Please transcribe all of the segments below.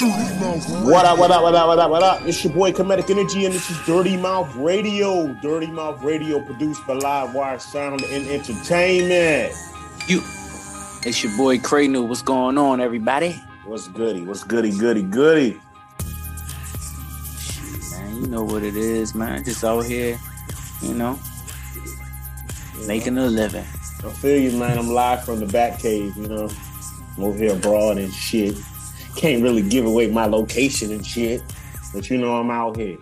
What up, what up, what up, what up, what up? It's your boy Comedic Energy, and this is Dirty Mouth Radio. Dirty Mouth Radio produced by Live Wire Sound and Entertainment. You, it's your boy Craynu. What's going on, everybody? What's goody? What's goody, goody, goody? Man, you know what it is, man. Just out here, you know, making a living. I feel you, man. I'm live from the back cave, you know. I'm over here abroad and shit. Can't really give away my location and shit, but you know I'm out here.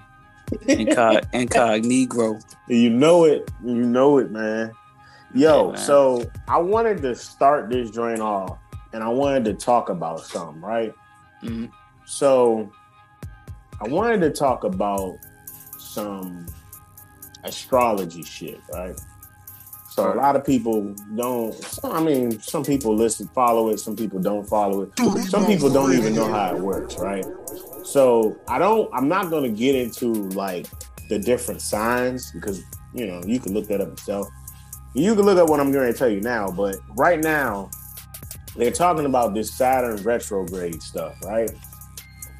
Incog- incognito. You know it. You know it, man. Yo, Yeah, man. so I wanted to start this joint off and I wanted to talk about something, right? Mhm. So I wanted to talk about some astrology shit, right? So a lot of people don't. I mean, some people listen, follow it. Some people don't follow it. Some people don't even know how it works, right? So I don't. I'm not going to get into like the different signs because you know you can look that up yourself. You can look up what I'm going to tell you now, but right now they're talking about this Saturn retrograde stuff, right?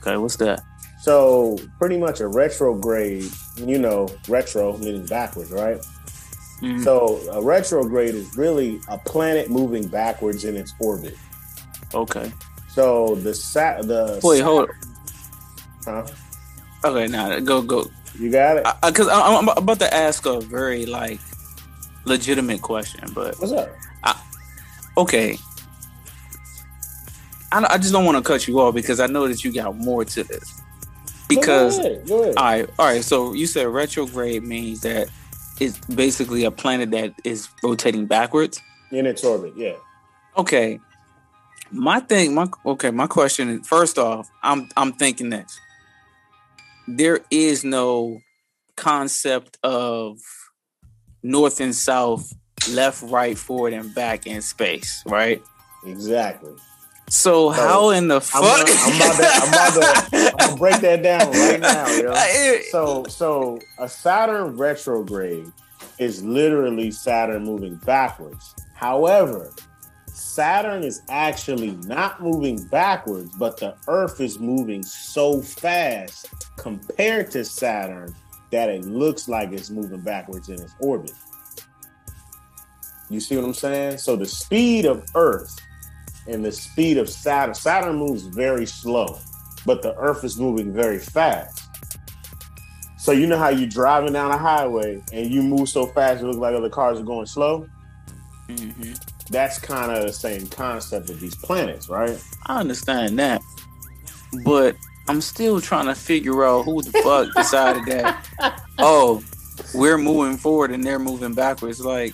Okay, what's that? So pretty much a retrograde, you know, retro meaning backwards, right? Mhm. So a retrograde is really a planet moving backwards in its orbit. Okay. So the sat the Wait, hold. huh? Okay, now go go. You got it. Because I, I'm about to ask a very like legitimate question, but What's up? okay. I, I just don't want to cut you off because I know that you got more to this. Because go ahead, go ahead. all right, all right. So you said retrograde means that it's basically a planet that is rotating backwards. in its orbit, yeah. Okay. My thing, my okay, my question is first off, I'm I'm thinking this. There is no concept of north and south, left, right, forward, and back in space, right? Exactly. So how in the fuck? I'm, I'm about to, I'm about to, I'm break that down right now, yo. So, so a Saturn retrograde is literally Saturn moving backwards. However, Saturn is actually not moving backwards, but the Earth is moving so fast compared to Saturn that it looks like it's moving backwards in its orbit. You see what I'm saying? So the speed of Earth and the speed of Saturn, Saturn moves very slow, but the Earth is moving very fast. So you know how you're driving down a highway and you move so fast it looks like other cars are going slow? Mhm. That's kind of the same concept of these planets, right? I understand that, but I'm still trying to figure out who the fuck decided that. Oh, we're moving forward and they're moving backwards. Like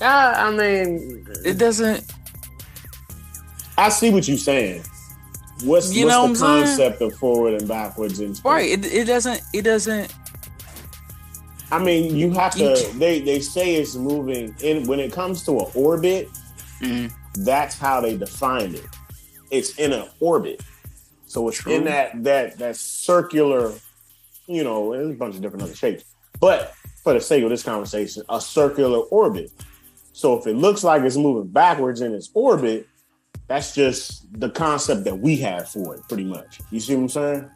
Yeah, I mean, it doesn't. I see what you're saying. What's, You what's the what I'm saying? concept of forward and backwards in space? Right. It, it doesn't. It doesn't. I mean, you have to. They they say it's moving in when it comes to an orbit. Mm, That's how they define it. It's in an orbit, so it's True. in that that that circular. You know, there's a bunch of different other shapes, but for the sake of this conversation, a circular orbit. So if it looks like it's moving backwards in its orbit, that's just the concept that we have for it, pretty much. You see what I'm saying?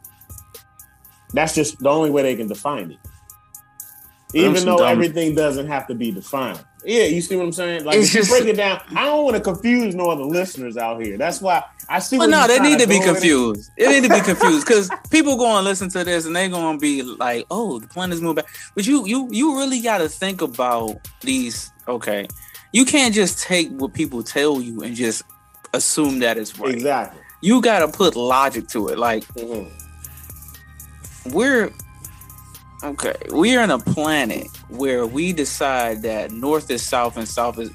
That's just the only way they can define it. Even though dumb- everything doesn't have to be defined. Yeah, you see what I'm saying? Like It's if you just- break it down, I don't want to confuse no other listeners out here. That's why I see. But no, they need to be go with it. confused. They need to be confused because people go and listen to this and they're gonna be like, "Oh, the planet's moving back." But you, you, you really got to think about these. Okay, you can't just take what people tell you and just assume that it's right. Exactly. You got to put logic to it. Like Mhm. we're okay we're in a planet where we decide that north is south and south is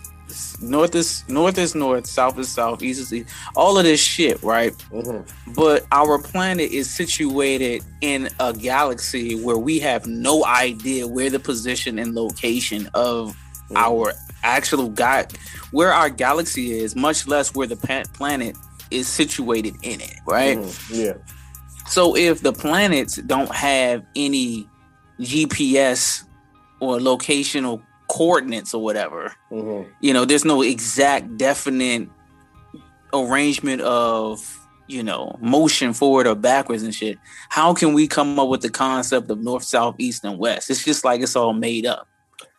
north is north is north south is south east is east all of this shit right Mhm. but our planet is situated in a galaxy where we have no idea where the position and location of Mhm. our actual god where our galaxy is much less where the planet is situated in it right Mhm. Yeah. so if the planets don't have any GPS or locational coordinates or whatever, Mhm. you know, there's no exact definite arrangement of you know, motion forward or backwards and shit. How can we come up with the concept of north, south, east, and west? It's just like it's all made up.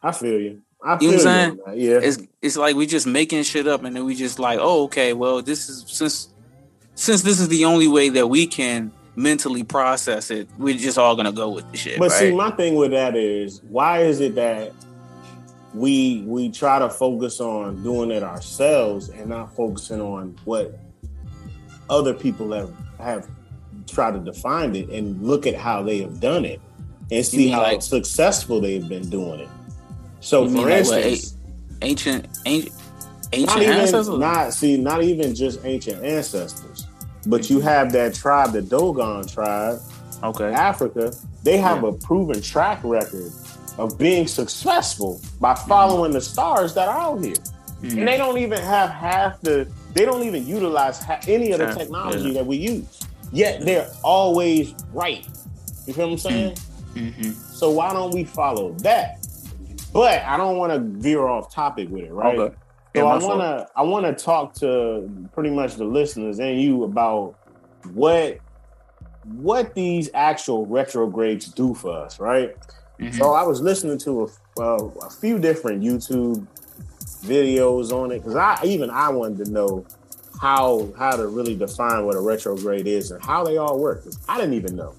I feel you. I You know feel what I'm saying? Yeah. It's it's like we just making shit up and then we just like, oh, okay, well, this is since since this is the only way that we can mentally process it, we're just all gonna go with the shit. But right? see, my thing with that is, why is it that we we try to focus on doing it ourselves and not focusing on what other people have have tried to define it and look at how they have done it and see how like- successful they've been doing it. So, You for like instance, ancient ancient not ancient even ancestors. not see not even just ancient ancestors, but Mm-hmm. you have that tribe, the Dogon tribe, okay. Africa, they have a proven track record of being successful by following the stars that are out here. Mhm. And they don't even have half the, they don't even utilize ha- any of the Yeah, technology yeah. that we use. Yet they're always right. You feel what I'm saying? Mhm. So why don't we follow that? But I don't want to veer off topic with it, right? Okay. So I want to I want to talk to pretty much the listeners and you about what what these actual retrogrades do for us, right? Mhm. So I was listening to a, uh, a few different YouTube videos on it because I even I wanted to know how how to really define what a retrograde is and how they all work. I didn't even know.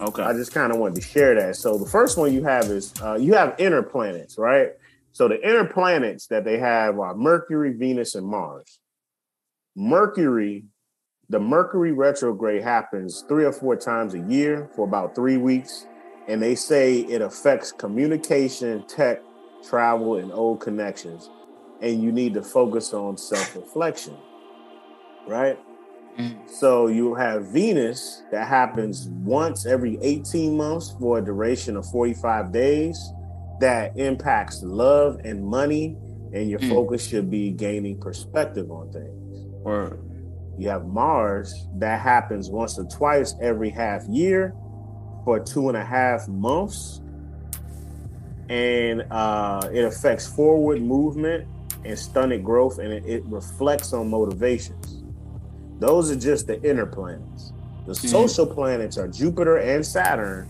Okay. I just kind of wanted to share that. So the first one you have is uh, you have inner planets, right? So the inner planets that they have are Mercury, Venus, and Mars. Mercury, the Mercury retrograde happens three or four times a year for about three weeks, and they say it affects communication, tech, travel, and old connections. And you need to focus on self-reflection, right? Mhm. So you have Venus that happens once every 18 months for a duration of 45 days that impacts love and money, and your Mm. focus should be gaining perspective on things. Word. You have Mars that happens once or twice every half year for two and a half months. And uh, it affects forward movement and stunted growth, and it, it reflects on motivations. Those are just the inner planets. The Mhm. social planets are Jupiter and Saturn,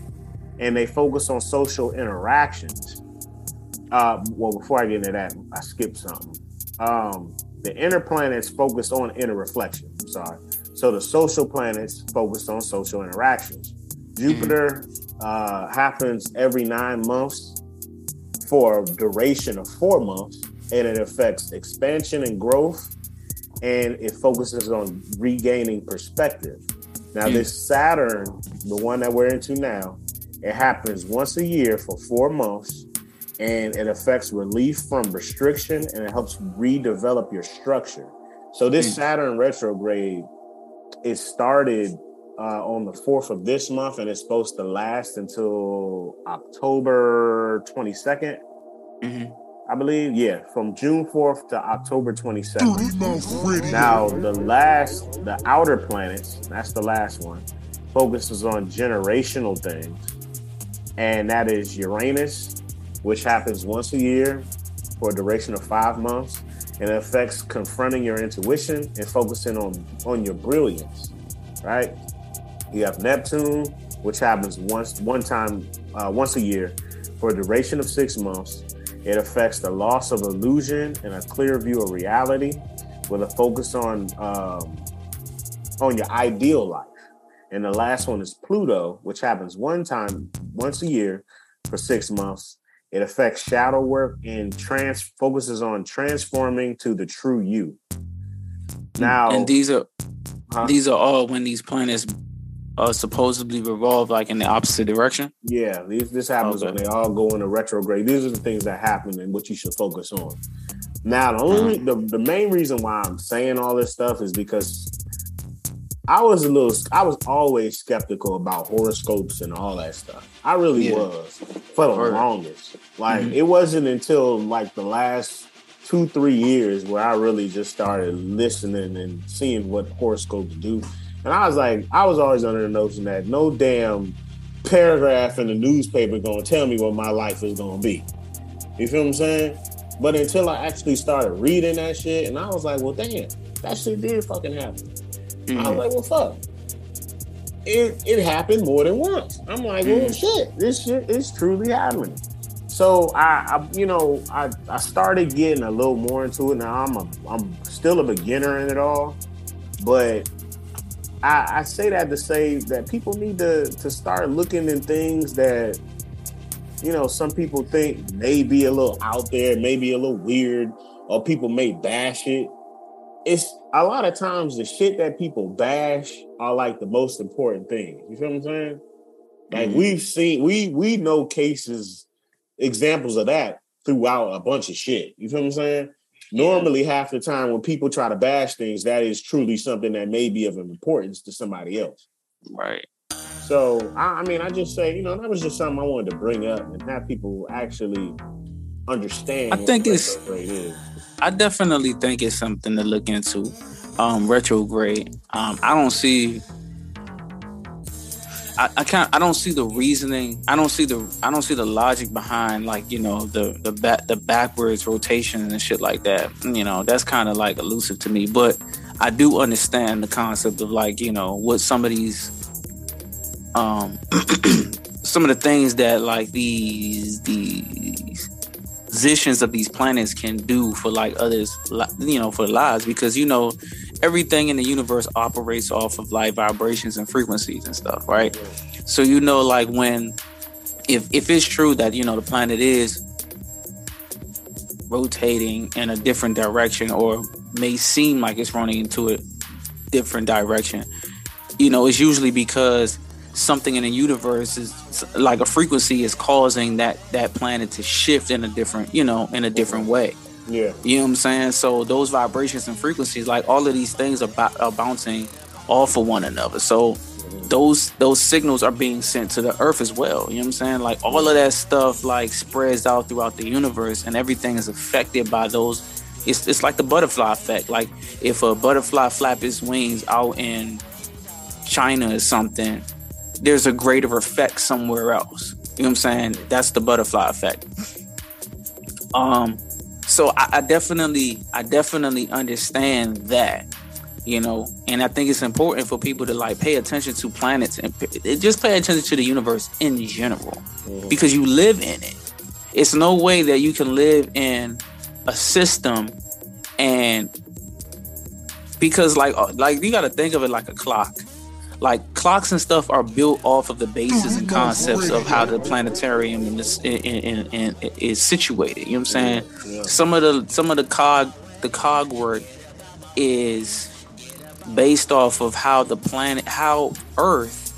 and they focus on social interactions. Uh, well, before I get into that, I skipped something. Um, the inner planets focus on inner reflection. I'm sorry. So the social planets focus on social interactions. Jupiter uh, happens every nine months for a duration of four months, and it affects expansion and growth, and it focuses on regaining perspective. Now, Mm. this Saturn, the one that we're into now, it happens once a year for four months, and it affects relief from restriction and it helps redevelop your structure. So, this Mm. Saturn retrograde, it started uh, on the 4th of this month, and it's supposed to last until October 22nd. Mhm. I believe, yeah, from June 4th to October 22nd. Now, the last, the outer planets, that's the last one, focuses on generational things. And that is Uranus, which happens once a year for a duration of five months. And it affects confronting your intuition and focusing on, on your brilliance, right? You have Neptune, which happens once one time uh, once a year for a duration of six months. It affects the loss of illusion and a clear view of reality, with a focus on um, on your ideal life. And the last one is Pluto, which happens one time once a year for six months. It affects shadow work and trans focuses on transforming to the true you. Now, and these are Huh? these are all when these planets uh supposedly revolve like in the opposite direction. Yeah, these, this happens when they all go into retrograde. These are the things that happen and what you should focus on. Now, the only the, the main reason why I'm saying all this stuff is because I was a little I was always skeptical about horoscopes and all that stuff. I really Yeah. was for the longest. Like Mhm. it wasn't until like the last two, three years where I really just started listening and seeing what horoscopes do. And I was like, I was always under the notion that no damn paragraph in the newspaper gonna tell me what my life is gonna be. You feel what I'm saying? But until I actually started reading that shit, and I was like, well, damn, that shit did fucking happen. Mm-hmm. I was like, well, fuck. It it happened more than once. I'm like, well, mm-hmm. shit, this shit is truly happening. So I, I, you know, I, I started getting a little more into it. Now I'm a, I'm still a beginner in it all, but I, I say that to say that people need to to start looking in things that you know some people think may be a little out there, maybe a little weird, or people may bash it. It's a lot of times the shit that people bash are like the most important thing. You feel what I'm saying? Like mm-hmm. we've seen, we we know cases, examples of that throughout a bunch of shit. You feel what I'm saying? Normally, half the time when people try to bash things, that is truly something that may be of importance to somebody else. Right. So, I, I mean, I just say, you know, that was just something I wanted to bring up and have people actually understand. I think it's. I definitely think it's something to look into. Um, retrograde. Um, I don't see I, I can't I don't see the reasoning. I don't see the I don't see the logic behind like, you know, the the back the backwards rotation and shit like that. You know, that's kind of like elusive to me. But I do understand the concept of like, you know, what some of these um some of the things that like these these positions of these planets can do for like others you know for lives because you know everything in the universe operates off of like vibrations and frequencies and stuff, right? So you know, like when if if it's true that you know the planet is rotating in a different direction or may seem like it's running into a different direction, you know, it's usually because something in the universe is like a frequency is causing that that planet to shift in a different, you know, in a different way. Yeah. You know what I'm saying? So those vibrations and frequencies, like all of these things are, are bouncing off of one another. So those those signals are being sent to the earth as well. You know what I'm saying? Like all of that stuff like spreads out throughout the universe and everything is affected by those it's it's like the butterfly effect. Like if a butterfly flap its wings out in China or something, there's a greater effect somewhere else. You know what I'm saying? That's the butterfly effect. Um so I, I definitely i definitely understand that you know and i think it's important for people to like pay attention to planets and just pay attention to the universe in general mm-hmm. because you live in it it's no way that you can live in a system and because like uh, like you got to think of it like a clock like clocks and stuff are built off of the bases and oh, concepts of how the planetarium is, in, in, in, is situated. You know what I'm saying? Yeah. Some of the some of the cog the cog work is based off of how the planet how Earth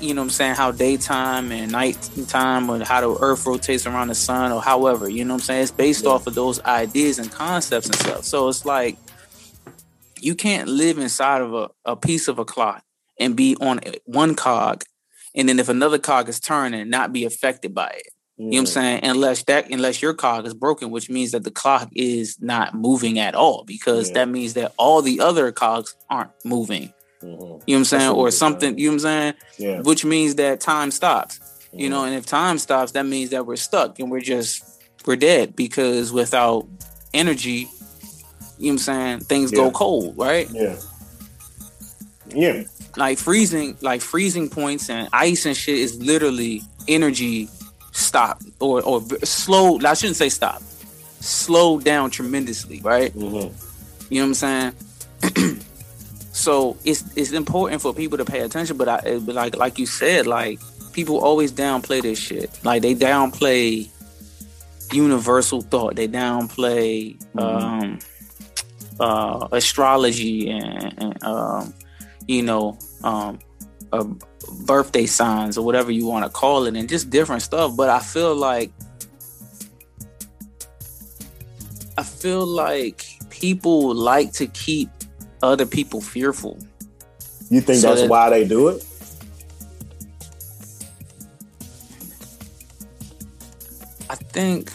you know what I'm saying, how daytime and nighttime or how the earth rotates around the sun or however, you know what I'm saying? It's based yeah. off of those ideas and concepts and stuff. So it's like you can't live inside of a, a piece of a clock and be on one cog, and then if another cog is turning, not be affected by it. Mm. You know what I'm saying? Unless that unless your cog is broken, which means that the clock is not moving at all, because yeah. that means that all the other cogs aren't moving. Mm-hmm. You know what I'm saying? or something, you know what I'm saying? Yeah. Which means that time stops. Mm-hmm. You know, mm-hmm. and if time stops, that means that we're stuck and we're just we're dead because without energy, you know what I'm saying? Things yeah. go cold, right? Yeah. Yeah. Like freezing, like freezing points and ice and shit is literally energy stop or or slow. I shouldn't say stop. Slow down tremendously, right? Mm-hmm. You know what I'm saying? so it's it's important for people to pay attention. But I but like like you said, like people always downplay this shit. Like they downplay universal thought. They downplay mm-hmm. um uh, astrology and, and um, you know um, uh, birthday signs or whatever you want to call it, and just different stuff. But I feel like I feel like people like to keep other people fearful. You think so that's that, why they do it? I think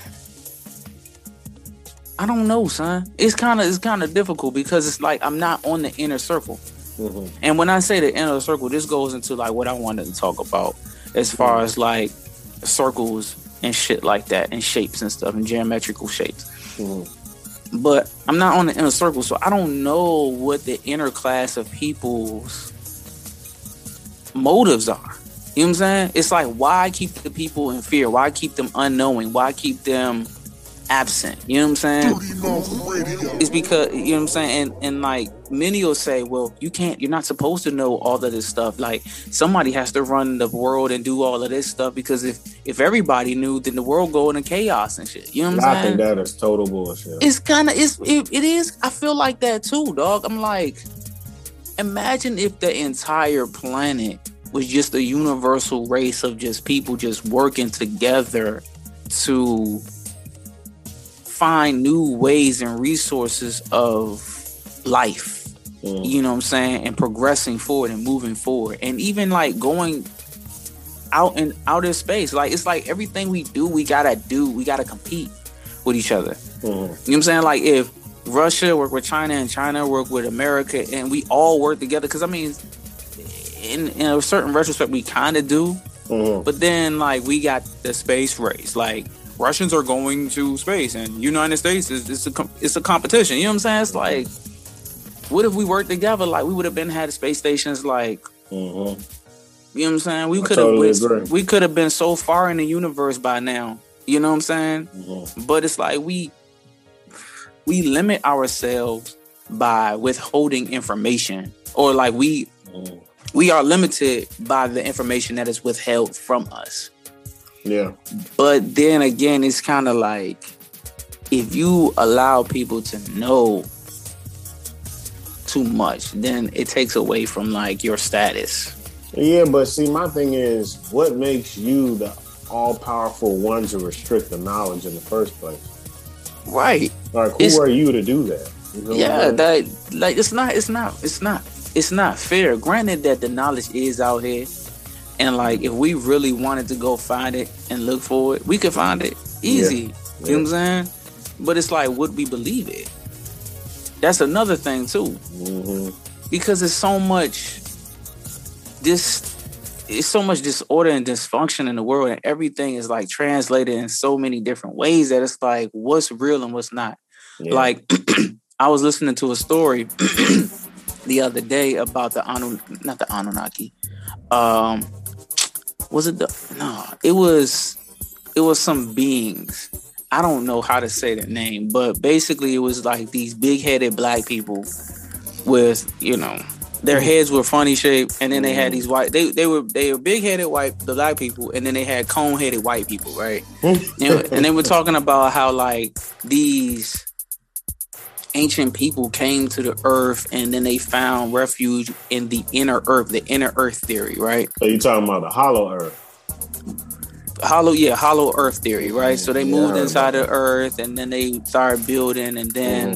I don't know, son. It's kind of it's kind of difficult because it's like I'm not on the inner circle. Mm-hmm. And when I say the inner circle, this goes into like what I wanted to talk about as far mm-hmm. as like circles and shit like that and shapes and stuff and geometrical shapes. Mm-hmm. but I'm not on the inner circle, so I don't know what the inner class of people's motives are. You know what I'm saying? It's like why keep the people in fear? Why keep them unknowing? Why keep them absent. You know what I'm saying? It's because you know what I'm saying, and and like many will say, well, you can't, you're not supposed to know all of this stuff. Like somebody has to run the world and do all of this stuff because if if everybody knew, then the world go into chaos and shit. You know what I'm I saying? think that is total bullshit. It's kind of it's it, it is. I feel like that too, dog. I'm like, imagine if the entire planet was just a universal race of just people just working together to find new ways and resources of life. Mm. You know what I'm saying? And progressing forward and moving forward. And even like going out in outer space. Like it's like everything we do, we gotta do, we gotta compete with each other. Mhm. You know what I'm saying? Like if Russia work with China and China work with America and we all work together, because I mean in, in a certain retrospect we kind of do, Mhm. but then like we got the space race. Like Russians are going to space and United States is it's a it's a competition. You know what I'm saying? It's like what if we worked together? Like we would have been had space stations like Mhm. you know what I'm saying? We could have totally we could have been so far in the universe by now. You know what I'm saying? Mhm. But it's like we we limit ourselves by withholding information or like we Mhm. we are limited by the information that is withheld from us. Yeah. But then again, it's kind of like if you allow people to know too much, then it takes away from like your status. Yeah, but see, my thing is, what makes you the all powerful one to restrict the knowledge in the first place? Right. Like, who It's- are you to do that? You know Yeah, I'm saying? that like it's not it's not it's not it's not fair. Granted that the knowledge is out here. And like if we really wanted to go find it and look for it, we could find it easy. You know what I'm saying? But it's like would we believe it? That's another thing too. Mhm. because it's so much this it's so much disorder and dysfunction in the world and everything is like translated in so many different ways that it's like what's real and what's not Yeah. like i was listening to a story the other day about the Anu, not the anunnaki um was it the no it was it was some beings. I don't know how to say their name but basically it was like these big-headed black people with you know their mm-hmm. heads were funny shaped and then they had mm-hmm. these white they, they were they were big-headed white the black people and then they had cone-headed white people right? Mm-hmm. You know, and they were talking about how like these ancient people came to the earth and then they found refuge in the inner earth the inner earth theory right so you talking about the hollow earth? hollow yeah hollow earth theory right so they Yeah, moved inside the earth and then they started building and then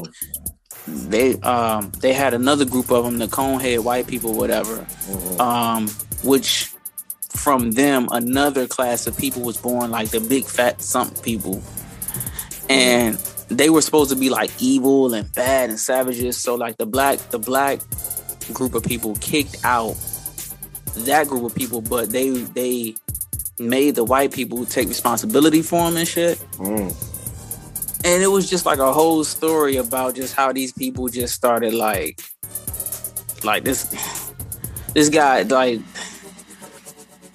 Mhm. they um they had another group of them the conehead white people whatever Mhm. um which from them another class of people was born like the big fat sump people and they were supposed to be like evil and bad and savages so like the black the black group of people kicked out that group of people but they they made the white people take responsibility for them and shit Mm. and it was just like a whole story about just how these people just started like like this this guy like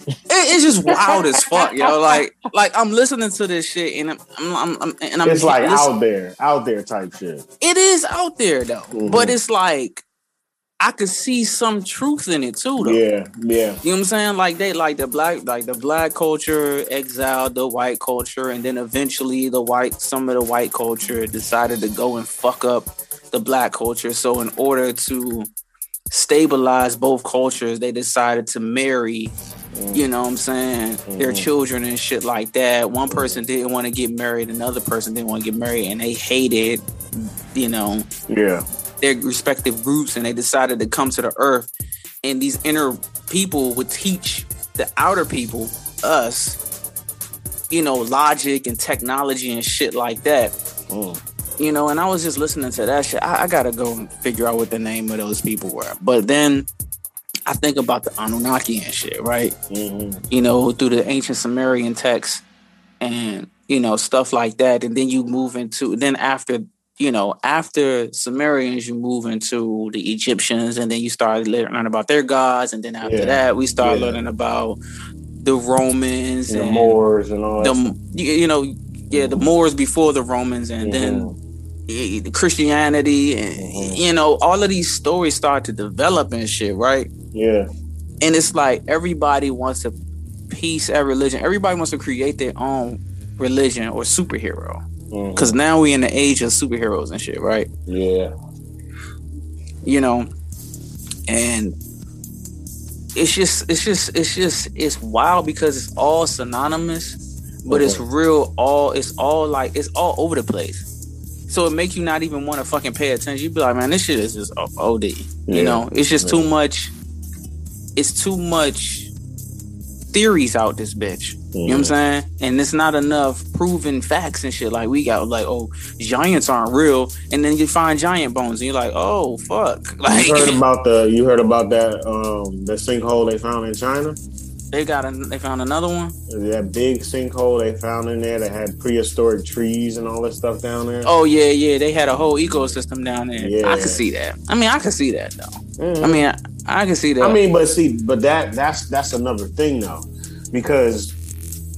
it, it's just wild as fuck yo like like i'm listening to this shit and i'm i'm, I'm, I'm and i'm It's like out there, out there type shit. it is out there though Mhm. but it's like i could see some truth in it too though Yeah, yeah. you know what I'm saying? Like they like the black like the black culture exiled the white culture and then eventually the white some of the white culture decided to go and fuck up the black culture. So in order to stabilize both cultures, they decided to marry, you know what I'm saying, their Mhm. children and shit like that. One person didn't want to get married, another person didn't want to get married and they hated, you know, Yeah. their respective groups and they decided to come to the earth and these inner people would teach the outer people us you know logic and technology and shit like that Mm. you know and i was just listening to that shit i, I gotta go and figure out what the name of those people were but then i think about the anunnaki and shit right Mhm. you know, through the ancient Sumerian texts and, you know, stuff like that. And then you move into, then after you know, after Sumerians, you move into the Egyptians, and then you start learning about their gods, and then after yeah. that, we start yeah. learning about the Romans and, and the Moors and all. The you know, yeah, the Moors before the Romans, and mm-hmm. then Christianity, and mm-hmm. you know, all of these stories start to develop and shit, right? Yeah. And it's like everybody wants to piece a religion. Everybody wants to create their own religion or superhero. Because mm-hmm. now we in the age of superheroes and shit, right? Yeah. You know, and it's just, it's just, it's just, it's wild because it's all synonymous, but mm-hmm. it's real. All it's all like it's all over the place. So it make you not even want to fucking pay attention. You be like, man, this shit is just OD. Yeah. You know, it's just yeah. too much. It's too much theories out this bitch. You know what I'm saying? And it's not enough proven facts and shit. Like we got like, oh, giants aren't real, and then you find giant bones, and you're like, oh fuck. Like you heard about the you heard about that um the sinkhole they found in China? They got a, they found another one. That big sinkhole they found in there that had prehistoric trees and all that stuff down there. Oh yeah, yeah. They had a whole ecosystem down there. Yeah. I could see that. I mean, I could see that though. Mm-hmm. I mean, I, I can see that. I mean, but see, but that that's that's another thing though, because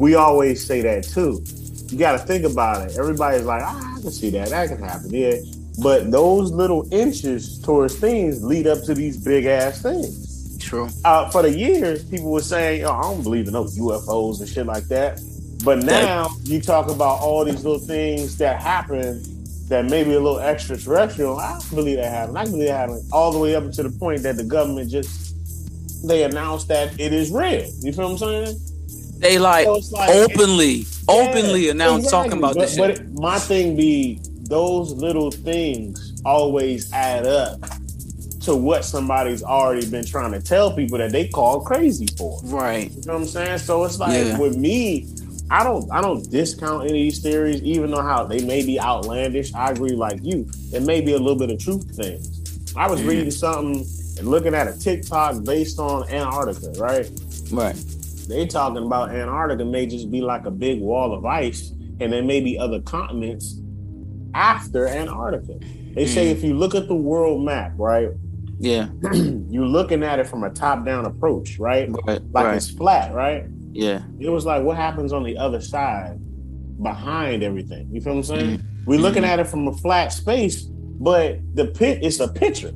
we always say that too. You got to think about it. Everybody's like, ah, I can see that. That can happen. Yeah. But those little inches towards things lead up to these big ass things. True. Uh, for the years, people were saying, oh, I don't believe in those UFOs and shit like that. But now you talk about all these little things that happen that maybe a little extraterrestrial. I don't believe that happened. I believe that happened all the way up to the point that the government just they announced that it is real. You feel what I'm saying? They like, so like openly, openly yeah, announce exactly. talking about but, this. But my thing be those little things always add up to what somebody's already been trying to tell people that they call crazy for. Right. You know what I'm saying? So it's like yeah. with me, I don't I don't discount any of these theories, even though how they may be outlandish. I agree like you. It may be a little bit of truth things. I was mm. reading something and looking at a TikTok based on Antarctica, right? Right they talking about Antarctica may just be like a big wall of ice, and there may be other continents after Antarctica. They say mm. if you look at the world map, right? Yeah. you're looking at it from a top-down approach, right? right like right. it's flat, right? Yeah. It was like what happens on the other side behind everything. You feel what I'm saying? Mm. We're looking mm-hmm. at it from a flat space, but the pit is a picture.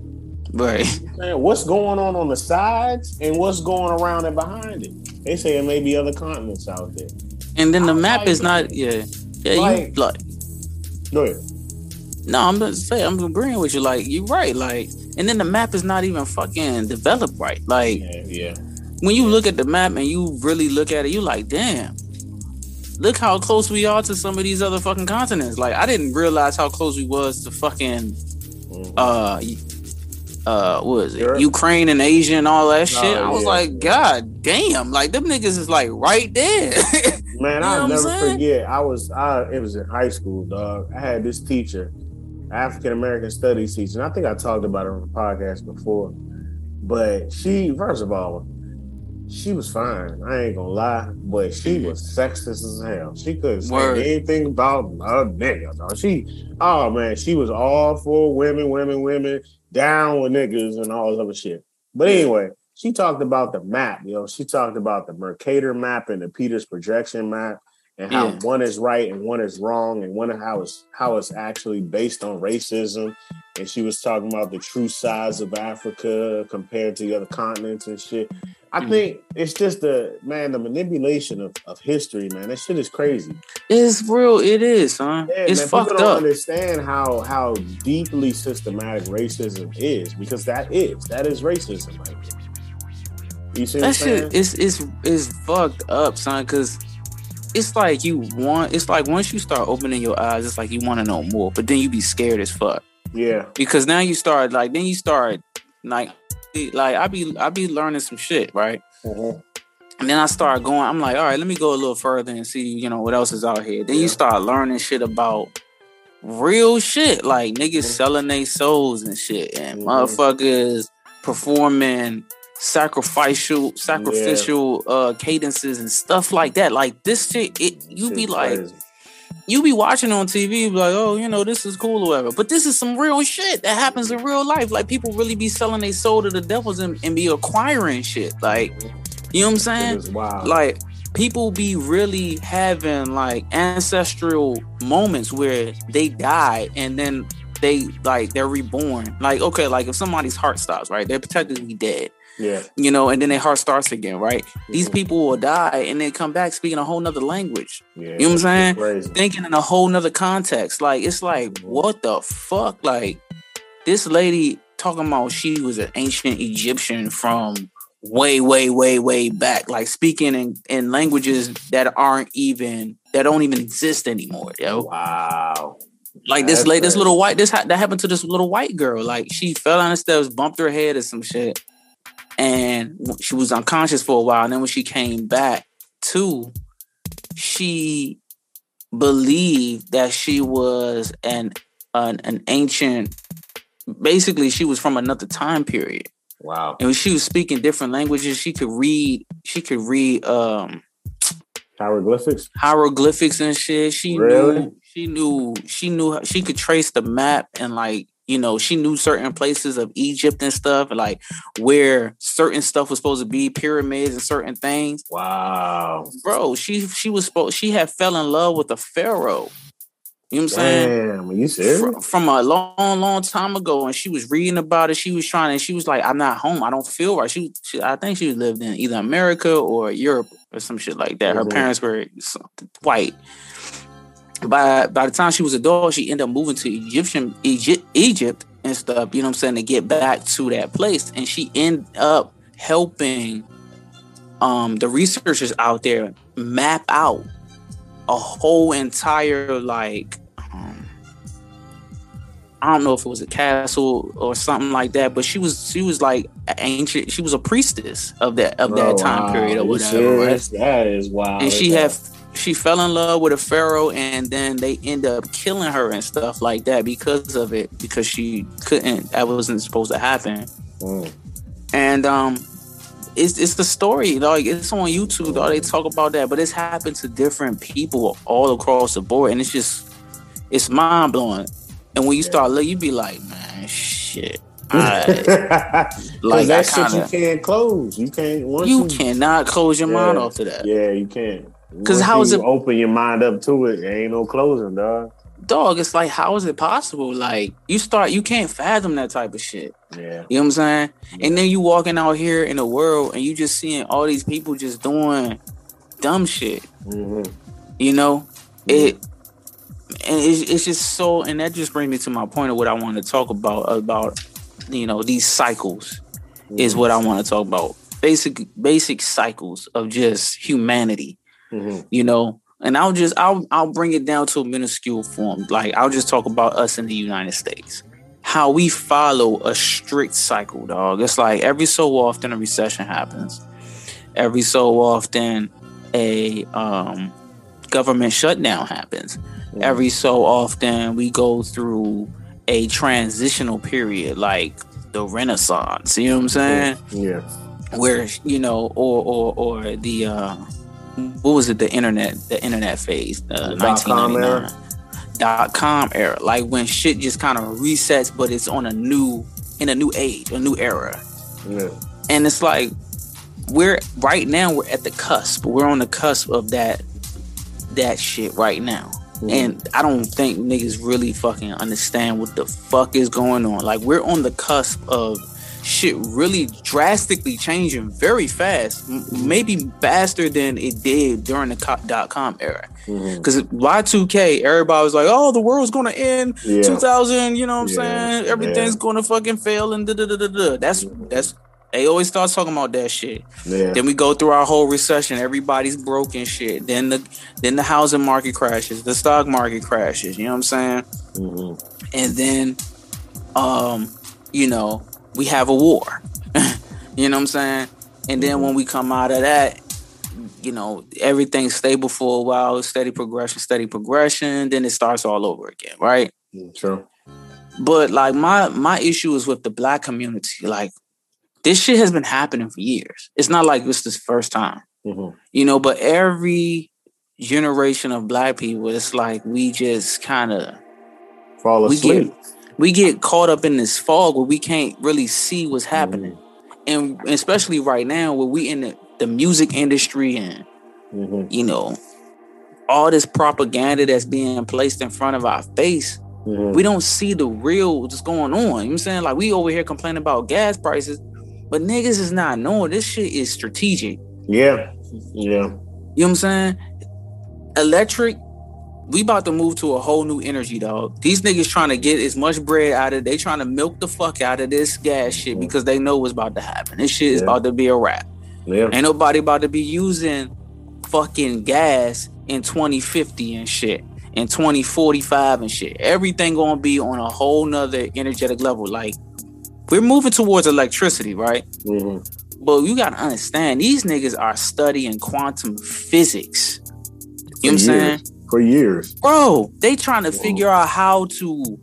Right. what's going on on the sides and what's going around and behind it? They say it may be other continents out there. And then the map is not. Yeah, yeah. Like, you like. Go ahead. No, I'm gonna say I'm agreeing with you. Like you're right. Like, and then the map is not even fucking developed right. Like, yeah, yeah. When you look at the map and you really look at it, you like, damn. Look how close we are to some of these other fucking continents. Like, I didn't realize how close we was to fucking mm-hmm. uh uh what is it Europe? Ukraine and Asia and all that shit. Oh, I was yeah. like, God damn, like them niggas is like right there. Man, I'll never forget. I was I it was in high school, dog. I had this teacher, African American studies teacher. And I think I talked about her on the podcast before. But she, first of all, she was fine. I ain't gonna lie, but she mm-hmm. was sexist as hell. She couldn't say Word. anything about a nigga. Dog. She, oh man, she was all for women, women, women down with niggas and all this other shit. But anyway, she talked about the map, you know, she talked about the Mercator map and the Peters projection map and how yeah. one is right and one is wrong and one how it's how it's actually based on racism. And she was talking about the true size of Africa compared to the other continents and shit. I mm. think it's just the man, the manipulation of, of history, man. That shit is crazy. It's real. It is, huh? Yeah, it's man, fucked people don't understand how how deeply systematic racism is because that is that is racism. Right you see that shit is is is fucked up, son. Because it's like you want. It's like once you start opening your eyes, it's like you want to know more, but then you be scared as fuck. Yeah. Because now you start like then you start like like I be I be learning some shit, right? Mm-hmm. And then I start going, I'm like, all right, let me go a little further and see, you know, what else is out here. Then yeah. you start learning shit about real shit, like niggas mm-hmm. selling their souls and shit, and mm-hmm. motherfuckers performing sacrificial sacrificial yeah. uh cadences and stuff like that. Like this shit, it you be like, crazy. you be watching on TV, like, oh, you know, this is cool or whatever. But this is some real shit that happens in real life. Like people really be selling their soul to the devils and, and be acquiring shit. Like, you know what I'm saying? Wow. Like people be really having like ancestral moments where they die and then they like they're reborn. Like, okay, like if somebody's heart stops, right? They're technically dead. Yeah. You know, and then their heart starts again, right? Mm-hmm. These people will die and then come back speaking a whole nother language. Yeah, you know what I'm saying? Thinking in a whole nother context. Like it's like, mm-hmm. what the fuck? Like this lady talking about she was an ancient Egyptian from way, way, way, way back, like speaking in, in languages that aren't even that don't even exist anymore, yo. Wow. Like this lady, this little white, this that happened to this little white girl. Like she fell down the steps, bumped her head or some shit and she was unconscious for a while. And then when she came back to, she believed that she was an an, an ancient. Basically, she was from another time period. Wow! And when she was speaking different languages, she could read. She could read um hieroglyphics, hieroglyphics and shit. She really? knew. She knew. She knew. She could trace the map and like you know, she knew certain places of Egypt and stuff, like where certain stuff was supposed to be, pyramids and certain things. Wow, bro, she she was supposed she had fell in love with a pharaoh. You know what I'm saying? Damn, are you serious? From, from, a long, long time ago, and she was reading about it. She was trying, and she was like, "I'm not home. I don't feel right." She, she I think she lived in either America or Europe or some shit like that. Mm-hmm. Her parents were white by by the time she was a adult, she ended up moving to Egyptian Egypt, Egypt and stuff. You know what I'm saying to get back to that place, and she ended up helping um, the researchers out there map out a whole entire like um, I don't know if it was a castle or something like that, but she was she was like ancient. She was a priestess of that of that oh, time wow. period or whatever. That is wild. And she had she fell in love with a pharaoh and then they end up killing her and stuff like that because of it because she couldn't that wasn't supposed to happen mm. and um it's it's the story like it's on youtube though they talk about that but it's happened to different people all across the board and it's just it's mind-blowing and when you start looking you be like man shit I, like that shit you can't close. You can't. You, you, cannot close your yeah, mind off to that. Yeah, you can't. Because how is it open your mind up to it? There ain't no closing, dog. Dog, it's like how is it possible? Like you start, you can't fathom that type of shit. Yeah, you know what I'm saying. Yeah. And then you walking out here in the world and you just seeing all these people just doing dumb shit. Mm-hmm. You know, mm-hmm. it and it's, it's just so, and that just brings me to my point of what I want to talk about about you know these cycles mm-hmm. is what I want to talk about. Basic basic cycles of just humanity mm-hmm. you know. And I'll just I'll I'll bring it down to a minuscule form. Like I'll just talk about us in the United States. How we follow a strict cycle, dog. It's like every so often a recession happens. Every so often a um, government shutdown happens. Mm-hmm. Every so often we go through a transitional period like the Renaissance. You know what I'm saying? Yeah. Where you know, or or or the uh, what was it? The internet, the internet phase, the nineteen ninety nine dot com era, like when shit just kind of resets, but it's on a new in a new age, a new era. Yeah. And it's like we're right now we're at the cusp. We're on the cusp of that that shit right now. Mm-hmm. And I don't think niggas really fucking understand what the fuck is going on. Like we're on the cusp of shit really drastically changing very fast, maybe faster than it did during the dot com era. Because mm-hmm. Y2K, everybody was like, oh, the world's going to end yeah. 2000, you know what I'm yeah. saying? Everything's yeah. going to fucking fail and da da da da da. That's, that's, they always start talking about that shit. Yeah. Then we go through our whole recession. Everybody's broken shit. Then the then the housing market crashes. The stock market crashes. You know what I'm saying? Mm-hmm. And then, um, you know, we have a war. you know what I'm saying? And then when we come out of that, you know, everything's stable for a while, steady progression, steady progression, then it starts all over again, right? True. But like my my issue is with the black community. Like this shit has been happening for years. It's not like this is the first time. Mm-hmm. You know, but every generation of black people, it's like we just kind of fall asleep. Get, we get caught up in this fog where we can't really see what's happening. Mm-hmm. And especially right now where we in the, the music industry and mm-hmm. you know all this propaganda that's being placed in front of our face, mm-hmm. we don't see the real what's going on. You know what I'm saying? Like we over here complaining about gas prices, but niggas is not knowing this shit is strategic. Yeah. Yeah. You know what I'm saying? Electric, we about to move to a whole new energy, dog. These niggas trying to get as much bread out of it. They trying to milk the fuck out of this gas shit because they know what's about to happen. This shit is about to be a wrap. Yeah. Ain't nobody about to be using fucking gas in 2050 and shit. In 2045 and shit. Everything gonna be on a whole nother energetic level. Like we're moving towards electricity, right? Mm-hmm. But you gotta understand, these niggas are studying quantum physics. You know what I'm saying? For years. Bro, they trying to figure out how to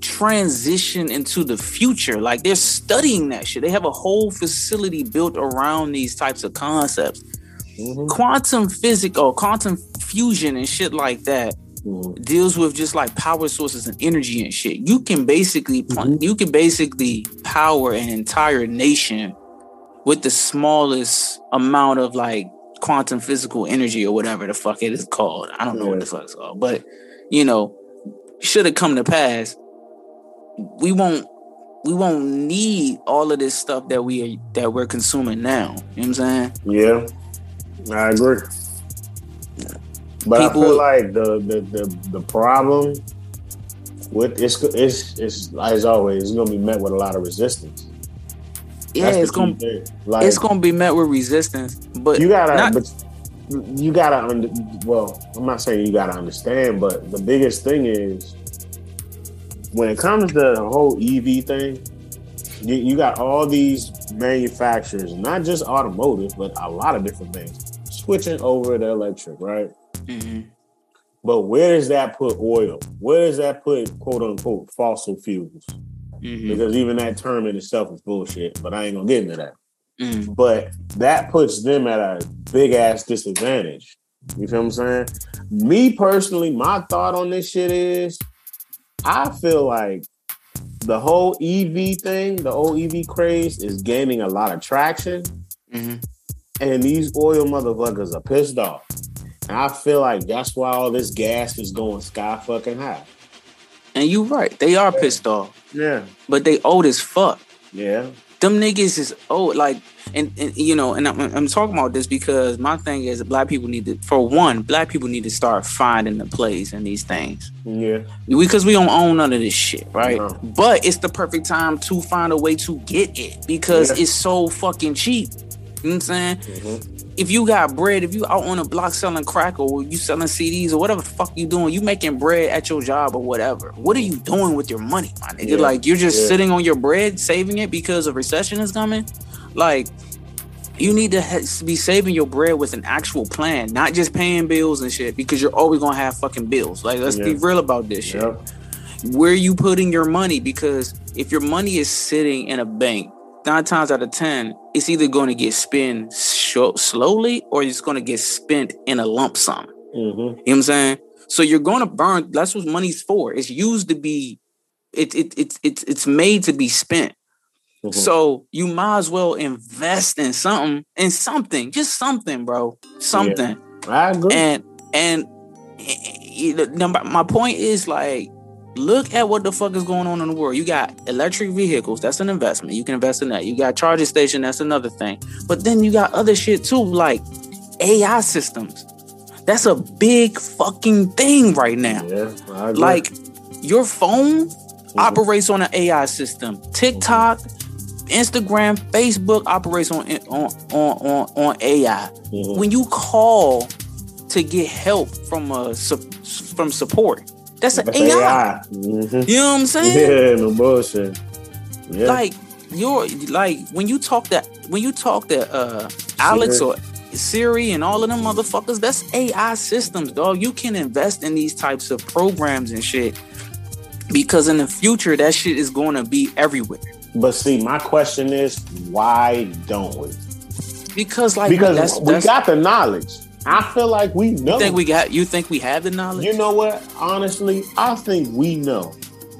transition into the future. Like they're studying that shit. They have a whole facility built around these types of concepts. Mm-hmm. Quantum physics or quantum fusion and shit like that mm-hmm. deals with just like power sources and energy and shit. You can basically mm-hmm. you can basically power an entire nation with the smallest amount of like quantum physical energy or whatever the fuck it is called. I don't know yeah. what the fuck it's called, but you know, should have come to pass, we won't we won't need all of this stuff that we are that we're consuming now. You know what I'm saying? Yeah. I agree. But People, I feel like the, the the the problem with it's it's it's as always it's gonna be met with a lot of resistance. Yeah, it's gonna like, it's gonna be met with resistance, but you gotta not, but you gotta under, well I'm not saying you gotta understand, but the biggest thing is when it comes to the whole EV thing, you, you got all these manufacturers, not just automotive, but a lot of different things, switching over to electric, right? Mm-hmm. But where does that put oil? Where does that put quote unquote fossil fuels? Mm-hmm. Because even that term in itself is bullshit, but I ain't gonna get into that. Mm-hmm. But that puts them at a big ass disadvantage. You feel what I'm saying? Me personally, my thought on this shit is I feel like the whole EV thing, the whole EV craze is gaining a lot of traction. Mm-hmm. And these oil motherfuckers are pissed off. And I feel like that's why all this gas is going sky fucking high. And you're right. They are pissed off. Yeah. But they old as fuck. Yeah them niggas is old, like and, and you know and I'm, I'm, talking about this because my thing is black people need to for one black people need to start finding the plays in these things yeah because we don't own none of this shit right no. but it's the perfect time to find a way to get it because yeah. it's so fucking cheap you know what i'm saying mm-hmm if you got bread, if you out on a block selling crack or you selling CDs or whatever the fuck you doing, you making bread at your job or whatever. What are you doing with your money, my nigga? Yeah. Like you're just yeah. sitting on your bread, saving it because a recession is coming. Like you need to ha- be saving your bread with an actual plan, not just paying bills and shit. Because you're always gonna have fucking bills. Like let's yeah. be real about this shit. Where you putting your money? Because if your money is sitting in a bank nine times out of ten, it's either going to get spent sh- slowly or it's going to get spent in a lump sum. Mm-hmm. You know what I'm saying? So you're going to burn. That's what money's for. It's used to be. It it it it's it's made to be spent. Mm-hmm. So you might as well invest in something, in something, just something, bro, something. Yeah, I agree. And and you know, my point is like look at what the fuck is going on in the world. You got electric vehicles, that's an investment. You can invest in that. You got charging station, that's another thing. But then you got other shit too, like AI systems. That's a big fucking thing right now. Yeah, like your phone mm-hmm. operates on an AI system. TikTok, Instagram, Facebook operates on on on on, on AI. Mm-hmm. When you call to get help from a from support, that's an AI. AI. Mm-hmm. You know what I'm saying? Yeah, no bullshit. Yeah. Like you're like when you talk that when you talk that uh Alex or Siri and all of them motherfuckers, that's AI systems, dog. You can invest in these types of programs and shit because in the future that shit is going to be everywhere. But see, my question is, why don't we? Because like because that's, we that's, got the knowledge. I feel like we know. You think we got? You think we have the knowledge? You know what? Honestly, I think we know.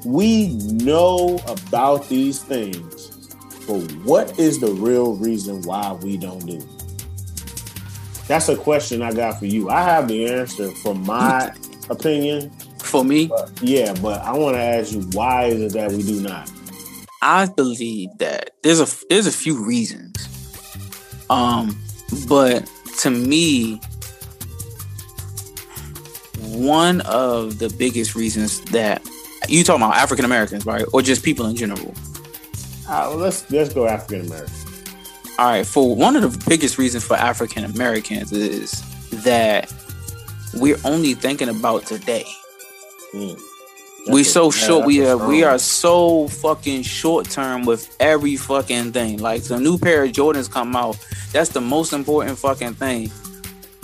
We know about these things, but what is the real reason why we don't do? That's a question I got for you. I have the answer from my opinion. For me, but, yeah, but I want to ask you, why is it that we do not? I believe that there's a there's a few reasons. Um, but to me, one of the biggest reasons that you talking about African Americans, right, or just people in general? Uh, well, let's let's go African American. All right. For one of the biggest reasons for African Americans is that we're only thinking about today. Mm. We so a, short. We are we are so fucking short term with every fucking thing. Like the new pair of Jordans come out. That's the most important fucking thing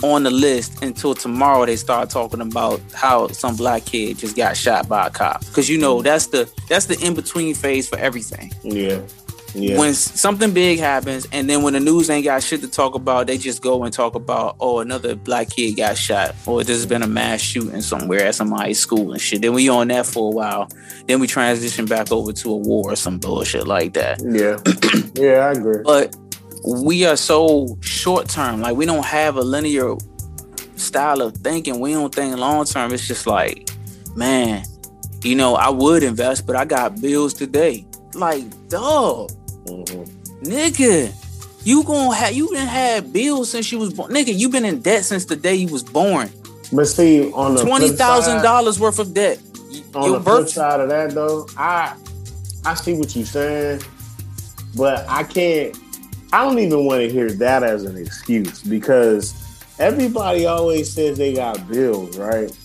on the list until tomorrow they start talking about how some black kid just got shot by a cop because you know that's the that's the in between phase for everything yeah yeah. When something big happens, and then when the news ain't got shit to talk about, they just go and talk about, oh, another black kid got shot, or there's been a mass shooting somewhere at somebody's school and shit. Then we on that for a while. Then we transition back over to a war or some bullshit like that. Yeah, yeah, I agree. But we are so short term. Like we don't have a linear style of thinking. We don't think long term. It's just like, man, you know, I would invest, but I got bills today. Like, dog, mm-hmm. nigga, you gonna have you been had bills since you was born, nigga. You been in debt since the day you was born. But see, on the twenty thousand dollars worth of debt. On Your the birth- flip side of that, though, I I see what you're saying, but I can't I don't even want to hear that as an excuse because everybody always says they got bills, right?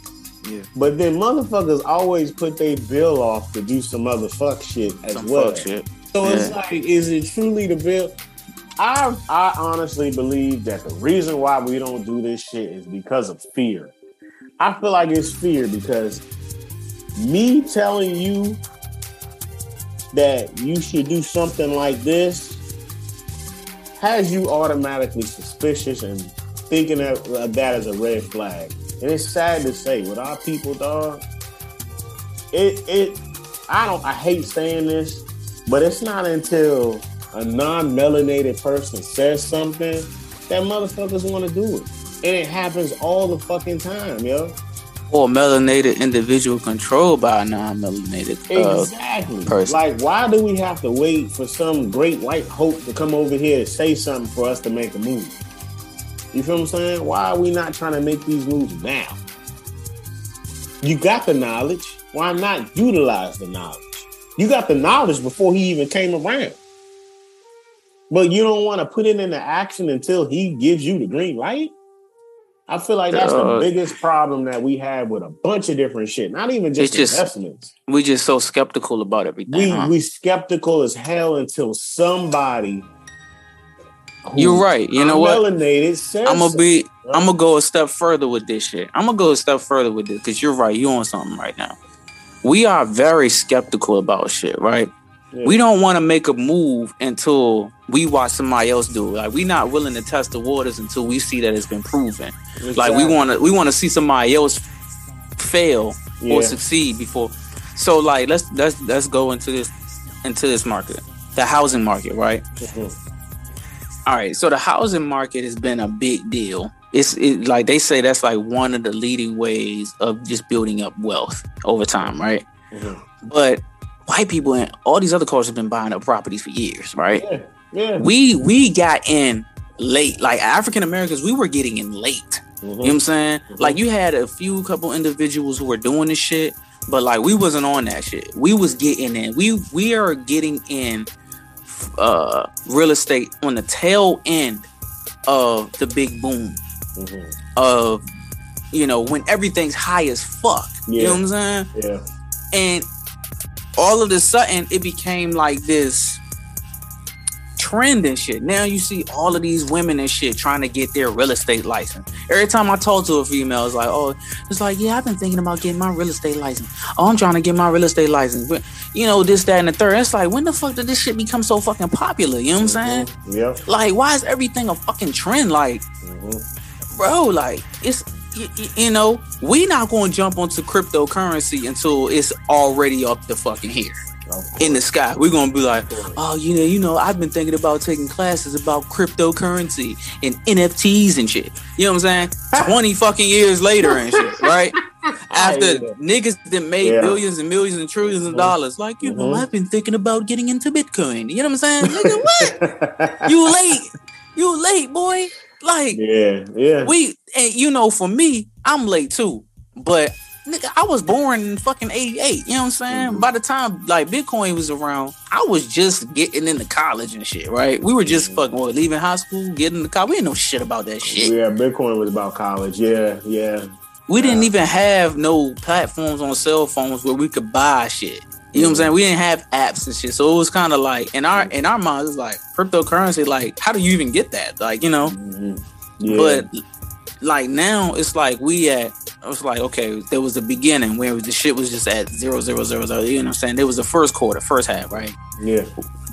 Yeah. But then motherfuckers always put their bill off to do some other fuck shit as some well. Shit. So yeah. it's like, is it truly the bill? I I honestly believe that the reason why we don't do this shit is because of fear. I feel like it's fear because me telling you that you should do something like this has you automatically suspicious and thinking of, that uh, as a red flag. And it's sad to say, with our people, dog, it it I don't I hate saying this, but it's not until a non-melanated person says something that motherfuckers want to do it. And it happens all the fucking time, yo or melanated individual controlled by a non-melanated uh, exactly. person. Like, why do we have to wait for some great white hope to come over here to say something for us to make a move? You feel what I'm saying? Why are we not trying to make these moves now? You got the knowledge. Why not utilize the knowledge? You got the knowledge before he even came around. But you don't want to put it into action until he gives you the green light? I feel like that's uh, the biggest problem that we have with a bunch of different shit. Not even just, just investments. We just so skeptical about everything. We huh? we skeptical as hell until somebody. You're right. You know what? I'm gonna be. I'm gonna go a step further with this shit. I'm gonna go a step further with this because you're right. You on something right now. We are very skeptical about shit, right? Yeah. We don't want to make a move until we watch somebody else do it. Like we're not willing to test the waters until we see that it's been proven. Exactly. Like we want to we want to see somebody else fail yeah. or succeed before. So like let's let's let's go into this into this market, the housing market, right? Mm-hmm. All right. So the housing market has been a big deal. It's it, like they say that's like one of the leading ways of just building up wealth over time, right? Mm-hmm. But white people and all these other cultures have been buying up properties for years, right? Yeah, yeah. We we got in late, like African Americans, we were getting in late. Mm-hmm. You know what I'm saying? Mm-hmm. Like you had a few couple individuals who were doing this shit, but like we wasn't on that shit. We was getting in. We we are getting in uh real estate on the tail end of the big boom mm-hmm. of you know when everything's high as fuck. Yeah. You know what I'm saying? Yeah. And all of a sudden it became like this trend and shit. Now you see all of these women and shit trying to get their real estate license. Every time I talk to a female, it's like, oh, it's like, yeah, I've been thinking about getting my real estate license. Oh, I'm trying to get my real estate license. But, you know, this, that, and the third. It's like, when the fuck did this shit become so fucking popular? You know what I'm saying? Mm-hmm. Yeah. Like, why is everything a fucking trend? Like, mm-hmm. bro, like it's you, you know, we not going to jump onto cryptocurrency until it's already up the fucking here in the sky. We're gonna be like, oh, you know, you know, I've been thinking about taking classes about cryptocurrency and NFTs and shit. You know what I'm saying? Twenty fucking years later and shit, right? After niggas that made yeah. billions and millions and trillions of dollars, like you mm-hmm. know, I've been thinking about getting into Bitcoin. You know what I'm saying? Nigga, what? you late? You late, boy? Like, yeah, yeah. We and you know, for me, I'm late too, but nigga, I was born in fucking 88. You know what I'm saying? Mm-hmm. By the time like Bitcoin was around, I was just getting into college and shit, right? We were just mm-hmm. fucking what, leaving high school, getting into college. We didn't know shit about that shit. Yeah, Bitcoin was about college. Yeah, yeah. We yeah. didn't even have no platforms on cell phones where we could buy shit. You know what I'm saying? We didn't have apps and shit. So it was kind of like in our in our minds, it's like cryptocurrency, like, how do you even get that? Like, you know? Mm-hmm. Yeah. But like now it's like we at I was like, okay, there was the beginning where the shit was just at zero zero zero zero. You know what I'm saying? There was the first quarter, first half, right? Yeah.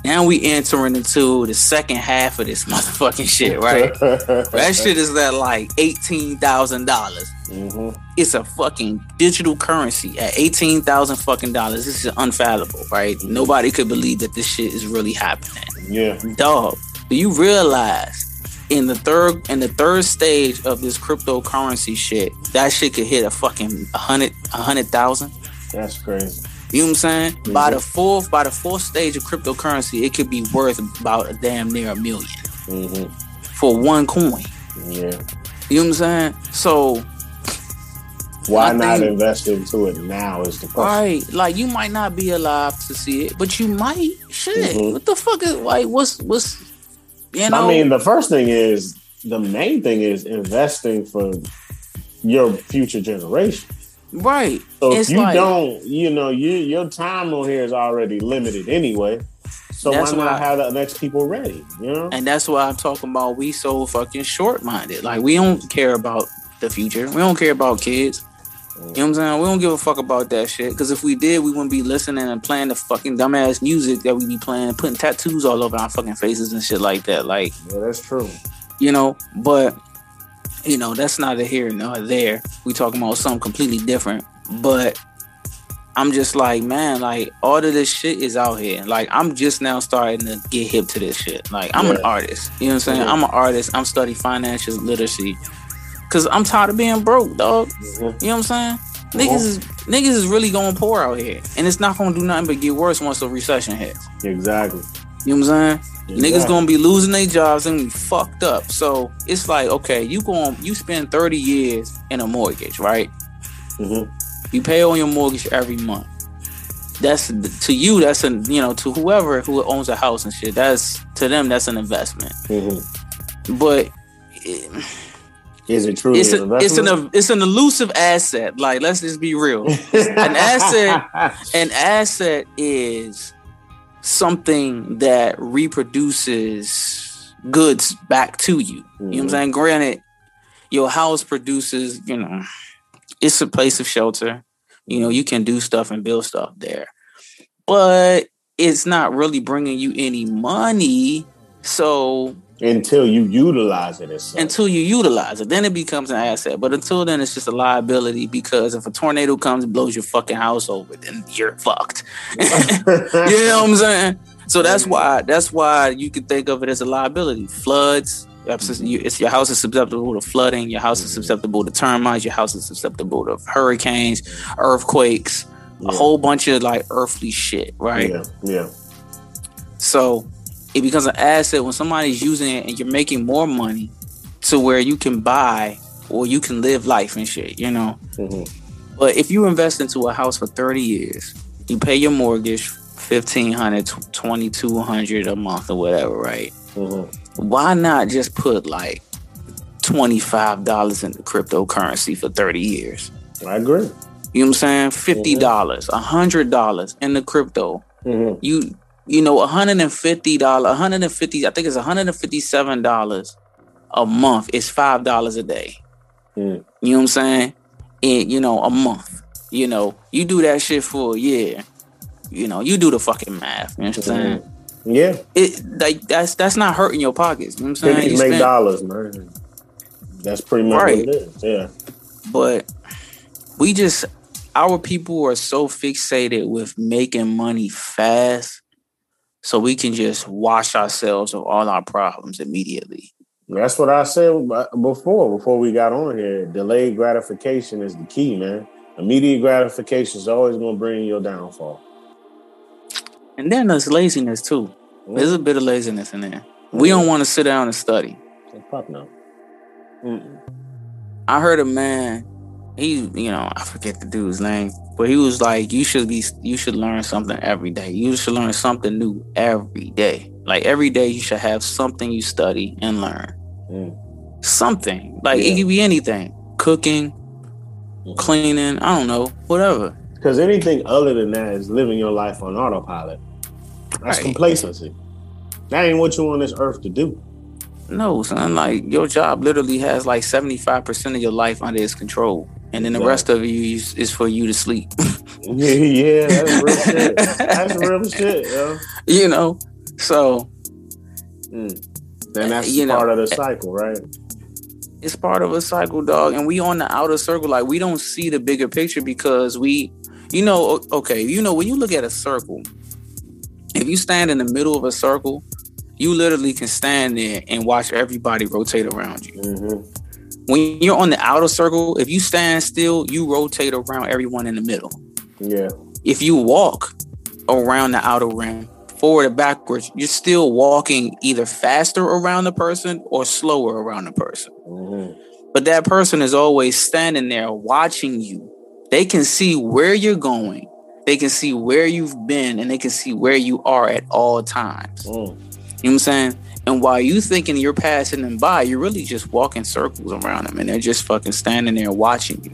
Now we entering into the second half of this motherfucking shit, right? that shit is at like eighteen thousand dollars. Mm-hmm. It's a fucking digital currency at eighteen thousand fucking dollars. This is unfathomable, right? Mm-hmm. Nobody could believe that this shit is really happening. Yeah, dog. Do you realize in the third in the third stage of this cryptocurrency shit, that shit could hit a fucking a hundred a hundred thousand. That's crazy. You know what I'm saying? Mm-hmm. By the fourth, by the fourth stage of cryptocurrency, it could be worth about a damn near a 1000000 mm-hmm. for one coin. Yeah. You know what I'm saying? So why not think, invest into it now is the question. Right. Like you might not be alive to see it, but you might. Shit. Mm-hmm. What the fuck is like what's what's you know, I mean, the first thing is the main thing is investing for your future generation. Right. So it's if you like, don't, you know, you your time on here is already limited anyway. So why not have the next people ready? You know? And that's why I'm talking about we so fucking short minded. Like we don't care about the future. We don't care about kids. You know what I'm saying? We don't give a fuck about that shit. Because if we did, we wouldn't be listening and playing the fucking dumbass music that we be playing, putting tattoos all over our fucking faces and shit like that. Like, yeah, that's true. You know, but you know, that's neither here nor there. We talking about something completely different. But I'm just like, man, like all of this shit is out here. Like I'm just now starting to get hip to this shit. Like I'm yeah. an artist. You know what I'm saying? Yeah. I'm an artist. I'm studying financial literacy. Cause I'm tired of being broke, dog. Mm-hmm. You know what I'm saying? Niggas is niggas is really going poor out here, and it's not gonna do nothing but get worse once the recession hits. Exactly. You know what I'm saying? Exactly. Niggas gonna be losing their jobs and be fucked up. So it's like, okay, you going you spend 30 years in a mortgage, right? Mm-hmm. You pay on your mortgage every month. That's to you. That's a you know to whoever who owns a house and shit. That's to them. That's an investment. Mm-hmm. But. It, is it true? It's, a, it's an it's an elusive asset. Like let's just be real. an asset an asset is something that reproduces goods back to you. Mm-hmm. You know what I'm mm-hmm. saying? Granted, your house produces, you know, it's a place of shelter. You know, you can do stuff and build stuff there. But it's not really bringing you any money. So until you utilize it as such. until you utilize it. Then it becomes an asset. But until then it's just a liability because if a tornado comes and blows your fucking house over then you're fucked. You know what i'm saying? So that's why that's why you can think of it as a liability. Floods it's your house is susceptible to flooding your house is mm-hmm. susceptible to termites your house is susceptible to hurricanes earthquakes yeah. a whole bunch of like earthly shit right? Yeah yeah. So it becomes an asset when somebody's using it and you're making more money to where you can buy or you can live life and shit, you know. Mm-hmm. But if you invest into a house for 30 years, you pay your mortgage 1500 2200 a month or whatever, right? Mm-hmm. Why not just put like $25 into cryptocurrency for 30 years? I agree. You know what I'm saying? $50, mm-hmm. $100 in the crypto. Mm-hmm. You you know, $150, 150 I think it's $157 a month It's $5 a day. Mm. You know what I'm saying? And, you know, a month. You know, you do that shit for a year. You know, you do the fucking math. You know what I'm saying? Mm-hmm. Yeah. It like that's that's not hurting your pockets. You know what I'm saying? You make dollars, man. That's pretty much right. what it is. Yeah. But we just our people are so fixated with making money fast so we can just wash ourselves of all our problems immediately. That's what I said before, before we got on here. Delayed gratification is the key, man. Immediate gratification is always going to bring your downfall. And then there's laziness too. Mm. There's a bit of laziness in there. Mm. We don't want to sit down and study. Fuck no. Mm-mm. I heard a man he you know i forget the dude's name but he was like you should be you should learn something every day you should learn something new every day like every day you should have something you study and learn mm. something like yeah. it could be anything cooking mm. cleaning i don't know whatever because anything other than that is living your life on autopilot that's right. complacency that ain't what you on this earth to do no, son. Like your job literally has like seventy five percent of your life under its control and then the rest of you is, for you to sleep. yeah, yeah, that's real shit. That's real shit, yo. You know, so. Mm. Then that's you part know, of the cycle, right? It's part of a cycle, dog. And we on the outer circle, like we don't see the bigger picture because we, you know, okay, you know, when you look at a circle, if you stand in the middle of a circle, you literally can stand there and watch everybody rotate around you. Mm-hmm when you're on the outer circle, if you stand still, you rotate around everyone in the middle. Yeah. If you walk around the outer rim, forward or backwards, you're still walking either faster around the person or slower around the person. Mm-hmm. But that person is always standing there watching you. They can see where you're going, they can see where you've been, and they can see where you are at all times. Mm. You know what I'm saying? And while you thinking you're passing them by, you're really just walking circles around them and they're just fucking standing there watching you.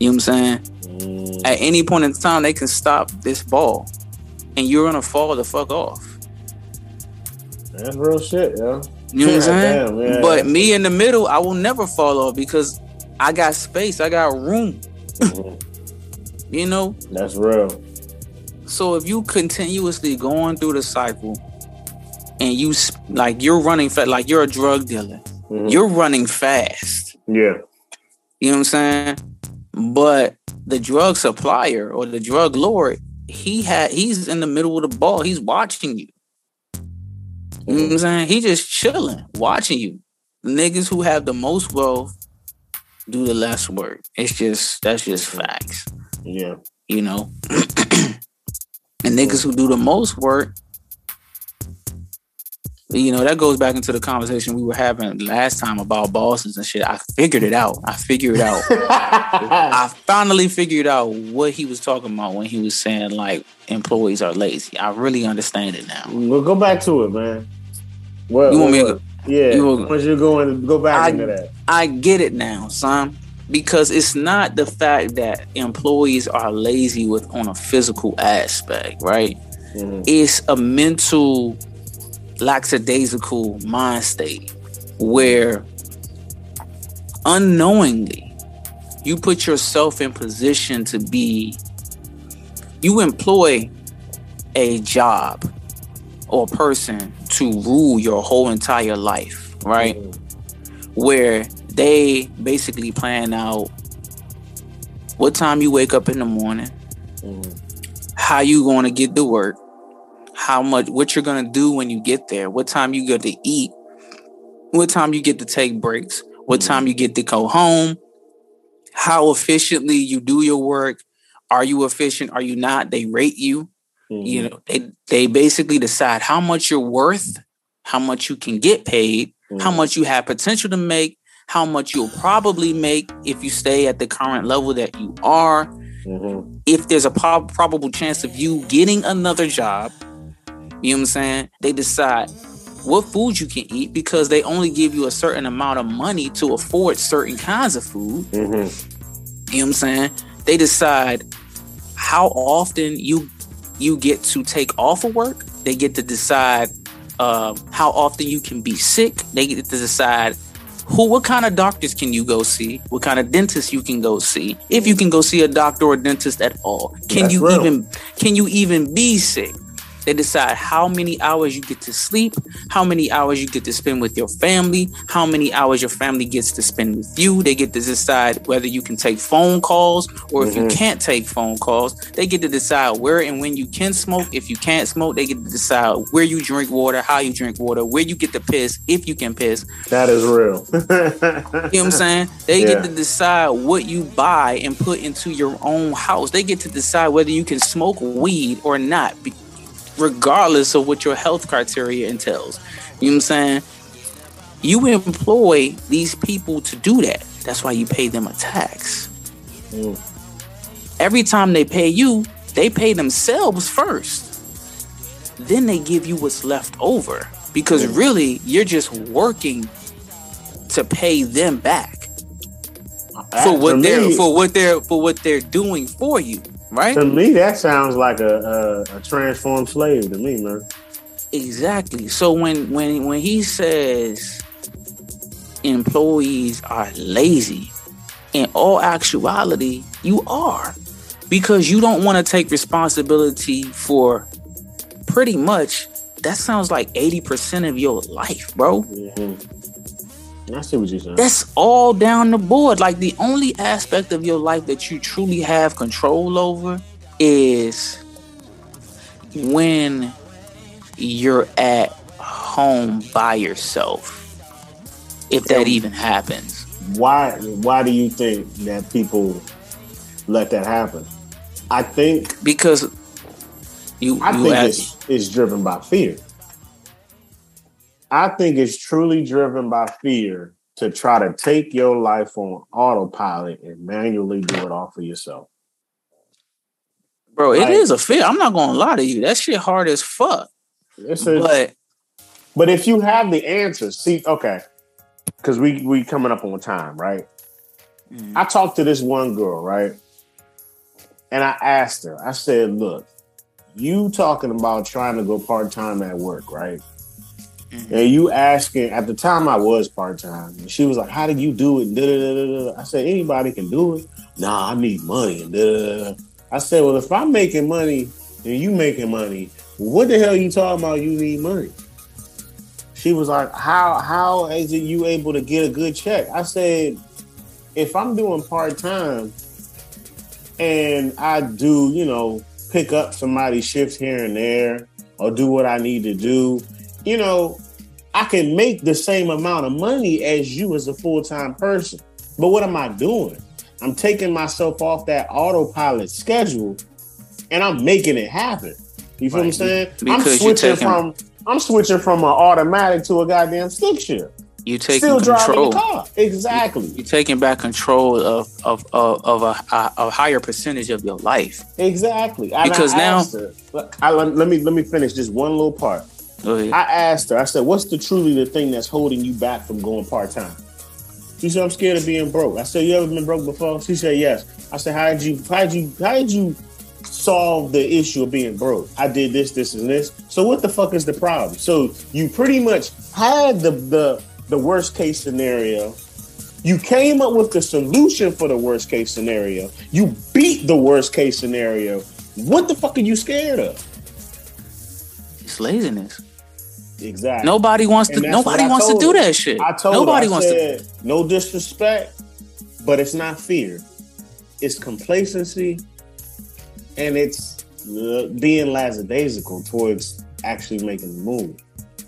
You know what I'm saying? Mm. At any point in time, they can stop this ball and you're gonna fall the fuck off. That's real shit, yo. You know what I'm saying? Damn, but me in the middle, I will never fall off because I got space, I got room. Mm-hmm. you know? That's real. So if you continuously going through the cycle and you like you're running fast, like you're a drug dealer. Mm-hmm. You're running fast. Yeah. You know what I'm saying? But the drug supplier or the drug lord, he had he's in the middle of the ball. He's watching you. You know what I'm saying? He just chilling, watching you. The niggas who have the most wealth do the less work. It's just that's just facts. Yeah. You know? and niggas who do the most work you know that goes back into the conversation we were having last time about bosses and shit. I figured it out. I figured it out. I finally figured out what he was talking about when he was saying like employees are lazy. I really understand it now. We'll go back to it, man. What, you want what, me to? Yeah. You want, once you're going, go back I, into that. I get it now, son. Because it's not the fact that employees are lazy with on a physical aspect, right? Mm-hmm. It's a mental lackadaisical mind state where unknowingly you put yourself in position to be you employ a job or person to rule your whole entire life right mm-hmm. where they basically plan out what time you wake up in the morning mm-hmm. how you going to get to work how much what you're gonna do when you get there, what time you get to eat, what time you get to take breaks, what mm-hmm. time you get to go home, how efficiently you do your work. Are you efficient? Are you not? They rate you. Mm-hmm. You know, they they basically decide how much you're worth, how much you can get paid, mm-hmm. how much you have potential to make, how much you'll probably make if you stay at the current level that you are. Mm-hmm. If there's a prob- probable chance of you getting another job, you know what I'm saying? They decide what food you can eat because they only give you a certain amount of money to afford certain kinds of food. Mm-hmm. You know what I'm saying? They decide how often you you get to take off of work. They get to decide uh, how often you can be sick. They get to decide who what kind of doctors can you go see what kind of dentist you can go see if you can go see a doctor or dentist at all can That's you real. even can you even be sick They decide how many hours you get to sleep, how many hours you get to spend with your family, how many hours your family gets to spend with you. They get to decide whether you can take phone calls or if mm-hmm. you can't take phone calls. They get to decide where and when you can smoke. If you can't smoke, they get to decide where you drink water, how you drink water, where you get to piss, if you can piss. That is real. you know what I'm saying? They yeah. get to decide what you buy and put into your own house. They get to decide whether you can smoke weed or not regardless of what your health criteria entails. You know what I'm saying? You employ these people to do that. That's why you pay them a tax. Mm. Every time they pay you, they pay themselves first. Then they give you what's left over because mm. really you're just working to pay them back for what they're for what they're for what they're doing for you right? To me, that sounds like a, a, a transformed slave to me, man. Exactly. So when when when he says employees are lazy, in all actuality, you are because you don't want to take responsibility for pretty much that sounds like 80% of your life, bro. Mm-hmm. I see what you're saying. That's all down the board. Like the only aspect of your life that you truly have control over is when you're at home by yourself. If that even happens. Why why do you think that people let that happen? I think because you I you think it's, it's driven by fear. I think it's truly driven by fear to try to take your life on autopilot and manually do it all for yourself. Bro, it is a fear. I'm not gonna lie to you. That shit hard as fuck. It's a, but but if you have the answers, see, okay, because we we coming up on time, right? Mm. I talked to this one girl, right? And I asked her, I said, look, you talking about trying to go part-time at work, right? Mm-hmm. And you asking at the time I was part time, and she was like, "How did you do it?" Da, da, da, I said, "Anybody can do it." Nah, I need money. I said, "Well, if I'm making money and you making money, what the hell you talking about? You need money." She was like, "How how is it you able to get a good check?" I said, "If I'm doing part time and I do, you know, pick up somebody's shifts here and there, or do what I need to do." You know, I can make the same amount of money as you as a full time person. But what am I doing? I'm taking myself off that autopilot schedule and I'm making it happen. You feel right. what I'm saying? Because I'm switching taking, from I'm switching from an automatic to a goddamn stick shift. You taking Still control. the car. Exactly. You, are taking back control of of of, of a, a, a, higher percentage of your life. Exactly. And because now, her, I, let me let me finish just one little part. I asked her, I said, what's the truly the thing that's holding you back from going part time? She said, I'm scared of being broke. I said, You ever been broke before? She said, Yes. I said, How did you how did you how did you solve the issue of being broke? I did this, this, and this. So what the fuck is the problem? So you pretty much had the the the worst case scenario. You came up with the solution for the worst case scenario. You beat the worst case scenario. What the fuck are you scared of? It's laziness. Exactly. Nobody wants to. Nobody wants to do that shit. I told nobody her, I wants said, to. No disrespect, but it's not fear. It's complacency, and it's uh, being lackadaisical towards actually making the move.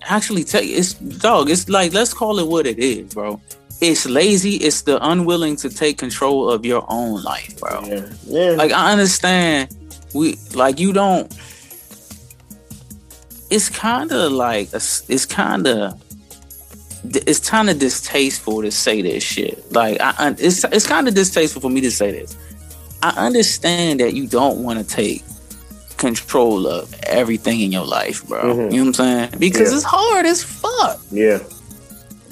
Actually, tell you, it's dog. It's like let's call it what it is, bro. It's lazy. It's the unwilling to take control of your own life, bro. Yeah. yeah. Like I understand. We like you don't it's kind of like it's kind of it's kind of distasteful to say this shit. Like, I, it's it's kind of distasteful for me to say this. I understand that you don't want to take control of everything in your life, bro. Mm-hmm. You know what I'm saying? Because yeah. it's hard as fuck. Yeah.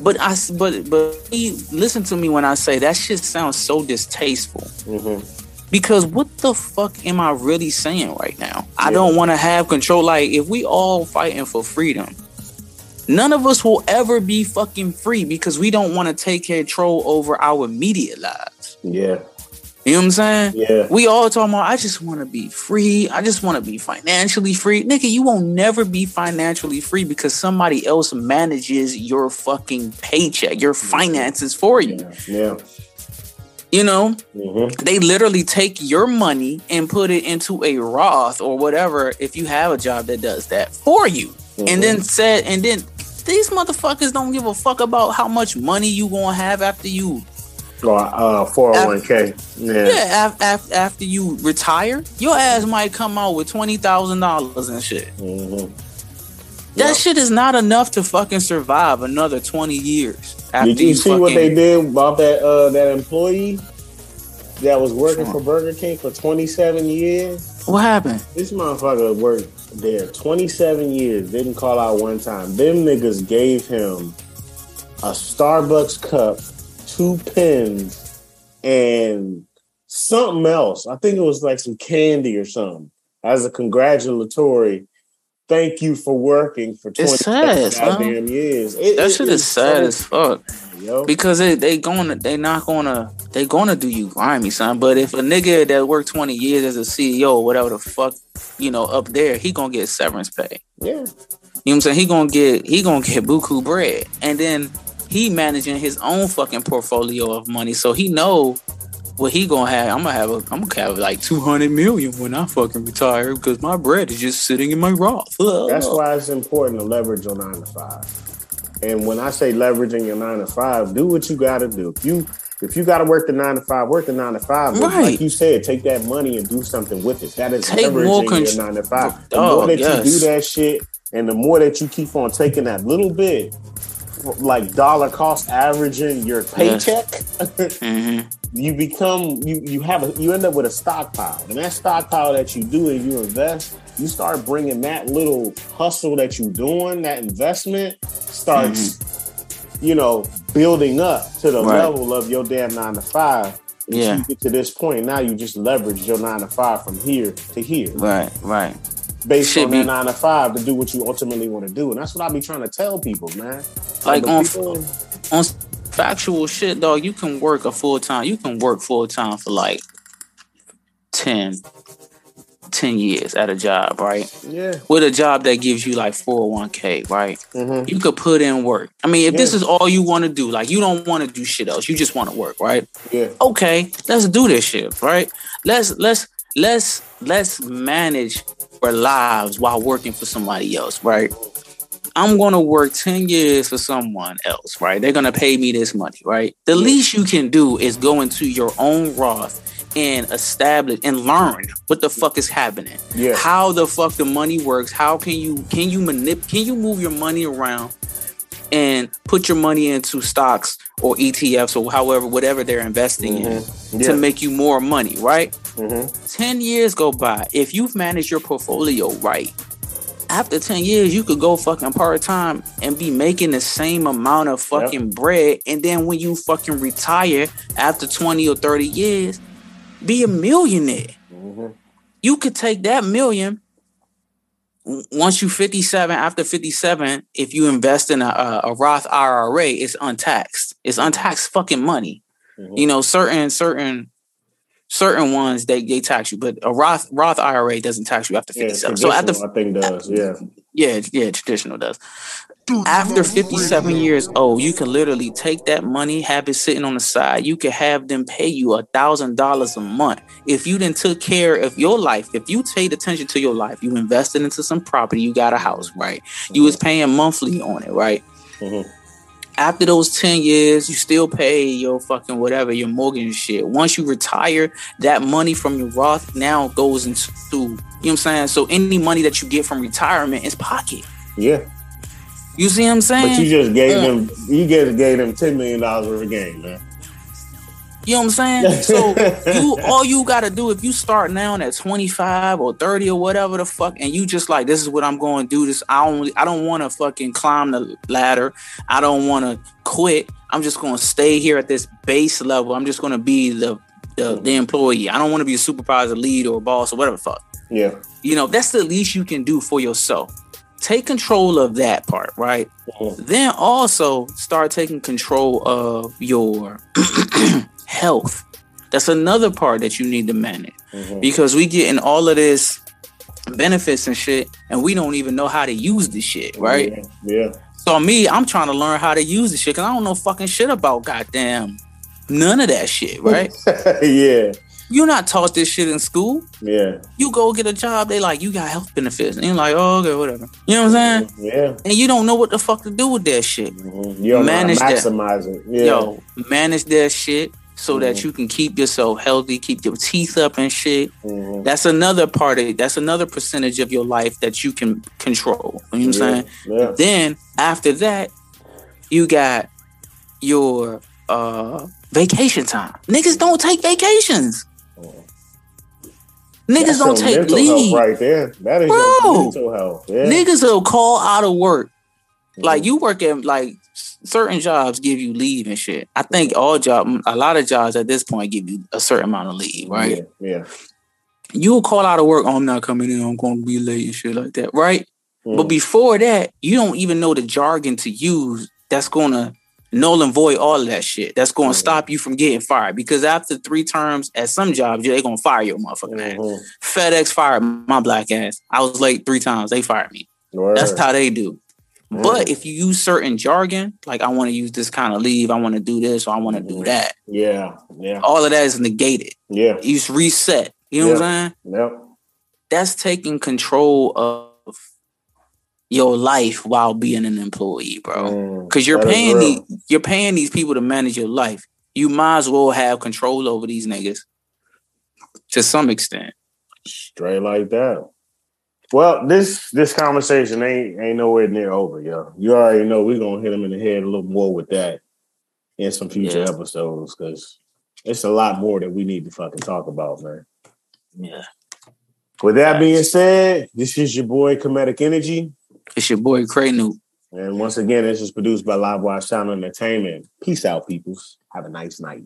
But I but but listen to me when I say that shit sounds so distasteful. Mm-hmm. Because what the fuck am I really saying right now? Yeah. I don't want to have control. Like, if we all fighting for freedom, none of us will ever be fucking free because we don't want to take control over our immediate lives. Yeah. You know what I'm saying? Yeah. We all talking about, I just want to be free. I just want to be financially free. Nigga, you won't never be financially free because somebody else manages your fucking paycheck, your finances for you. Yeah. You know, Mm-hmm. they literally take your money and put it into a Roth or whatever if you have a job that does that for you. Mm-hmm. And then said, and then these motherfuckers don't give a fuck about how much money you gonna have after you Or uh, 401k. Yeah. Yeah, af- af- after you retire, your ass might come out with twenty thousand dollars and shit. Mm-hmm. That Yep. shit is not enough to fucking survive another twenty years. After Did you see what they did about that uh, that employee that was working for Burger King for 27 years? What happened? This motherfucker worked there 27 years, didn't call out one time. Them niggas gave him a Starbucks cup, two pens, and something else. I think it was like some candy or something as a congratulatory thank you for working for 20 sad, goddamn years. It- That it- shit is sad so as fuck. yo. Because they they gonna they not gonna they gonna do you grimy, son. But if a nigga that worked twenty years as a CEO, or whatever the fuck, you know, up there, he gonna get severance pay. Yeah. You know what I'm saying? He gonna get he gonna get buku bread, and then he managing his own fucking portfolio of money, so he know what he gonna have. I'm gonna have a I'm gonna have like two hundred million when I fucking retire because my bread is just sitting in my Roth. That's why it's important to leverage your nine to five. And when I say leveraging your nine to five, do what you got to do. If you if you got to work the nine to five, work the nine to five. But Right. like you said, take that money and do something with it. That is Take leveraging more your nine to five. The Dog, more that yes. you do that shit, and the more that you keep on taking that little bit, like dollar cost averaging your paycheck, hmm you become you you have a you end up with a stockpile, and that stockpile that you do and you invest, you start bringing that little hustle that you're doing, that investment starts, you know, building up to the Mm-hmm. Right. level of your damn nine to five. And Yeah. you get to this point now, you just leverage your nine to five from here to here, Right, right. based Should on be- that nine to five to do what you ultimately want to do, and that's what I be trying to tell people, man. Like But on people- on factual shit, dog, you can work a full time. You can work full time for like 10, 10 years at a job, right? yeah, With a job that gives you like 401k, right? hmm You could put in work. I mean, if this is all you want to do, like you don't want to do shit else, you just want to work, right? yeah, Okay, let's do this shit, right? Let's let's let's let's manage our lives while working for somebody else, right? I'm gonna work 10 years for someone else, right? They're gonna pay me this money, right? The Yeah. least you can do is go into your own Roth and establish and learn what the fuck is happening. yeah. How the fuck the money works. How can you can you manip can you move your money around and put your money into stocks or ETFs or however whatever they're investing in Mhm. to Yeah. make you more money, right? Mhm. 10 years go by. If you've managed your portfolio right, after 10 years, you could go fucking part time and be making the same amount of fucking bread. And then when you fucking retire after 20 or 30 years, be a millionaire. Mhm. You could take that million once you 57 after 57 if you invest in a, a, a roth ira it's untaxed it's untaxed fucking money Mhm. you know certain certain certain ones they, they tax you but a roth roth ira doesn't tax you after Yeah, 57 so after I think does. Yeah. yeah yeah traditional does after 57 years old you can literally take that money have it sitting on the side you can have them pay you a thousand dollars a month if you then took care of your life if you paid attention to your life you invested into some property you got a house right you was paying monthly on it right Mhm. After those 10 years, you still pay your fucking whatever, your mortgage shit. Once you retire, that money from your Roth now goes into, you know what I'm saying? So any money that you get from retirement is pocket. Yeah. You see what I'm saying? But you just gave Yeah. them you just gave them ten million dollars worth of game, man. You know what I'm saying? So you all you gotta do if you start now at 25 or 30 or whatever the fuck, and you just like this is what I'm going to do. This I don't I don't want to fucking climb the ladder. I don't want to quit. I'm just going to stay here at this base level. I'm just going to be the the, the employee. I don't want to be a supervisor, lead, or boss or whatever the fuck. Yeah. You know that's the least you can do for yourself. Take control of that part, right? Mhm. Then also start taking control of your health. That's another part that you need to manage Mhm. because we getting all of this benefits and shit, and we don't even know how to use the shit, right? Yeah. So me, I'm trying to learn how to use the shit because I don't know fucking shit about goddamn none of that shit, right? yeah. You're not taught this shit in school. Yeah. You go get a job, they like you got health benefits, and you're like, oh okay, whatever. You know what I'm saying? Yeah. And you don't know what the fuck to do with that shit. Mhm. You Manage know how that. maximize it. Yeah. Yo, manage that shit so that Mhm. you can keep yourself healthy, keep your teeth up and shit. Mhm. That's another part of that's another percentage of your life that you can control. You know what I'm saying? Yeah. Then after that, you got your uh vacation time. Niggas don't take vacations. Niggas That's don't take leave. right there. That is Bro. your mental health. Yeah. Niggas will call out of work. Mhm. Like you work at like certain jobs give you leave and shit. I think all job a lot of jobs at this point give you a certain amount of leave, right? Yeah. yeah. You'll call out of work, oh, I'm not coming in, I'm gonna be late and shit like that, right? But Mhm. before that, you don't even know the jargon to use that's gonna null and void all of that shit. That's gonna Mhm. stop you from getting fired. Because after three terms at some jobs, they're gonna fire your motherfucking ass. Mhm. FedEx fired my black ass. I was late three times. They fired me. Word. That's how they do. But if you use certain jargon, like I want to use this kind of leave, I want to do this, or I want to do Mhm. that, Yeah. Yeah. all of that is negated. Yeah. You just reset. You know what I'm saying? Yep. That's taking control of your life while being an employee, bro. Mm, Because you're paying these, you're paying these people to manage your life. You might as well have control over these niggas to some extent. straight like that. Well, this this conversation ain't ain't nowhere near over, yo. You already know we're gonna hit him in the head a little more with that in some future Yeah. episodes because it's a lot more that we need to fucking talk about, man. Yeah. With that being said, this is your boy Comedic Energy. It's your boy Cray Newt. And once again, this is produced by Live Watch Sound Entertainment. Peace out, peoples. Have a nice night.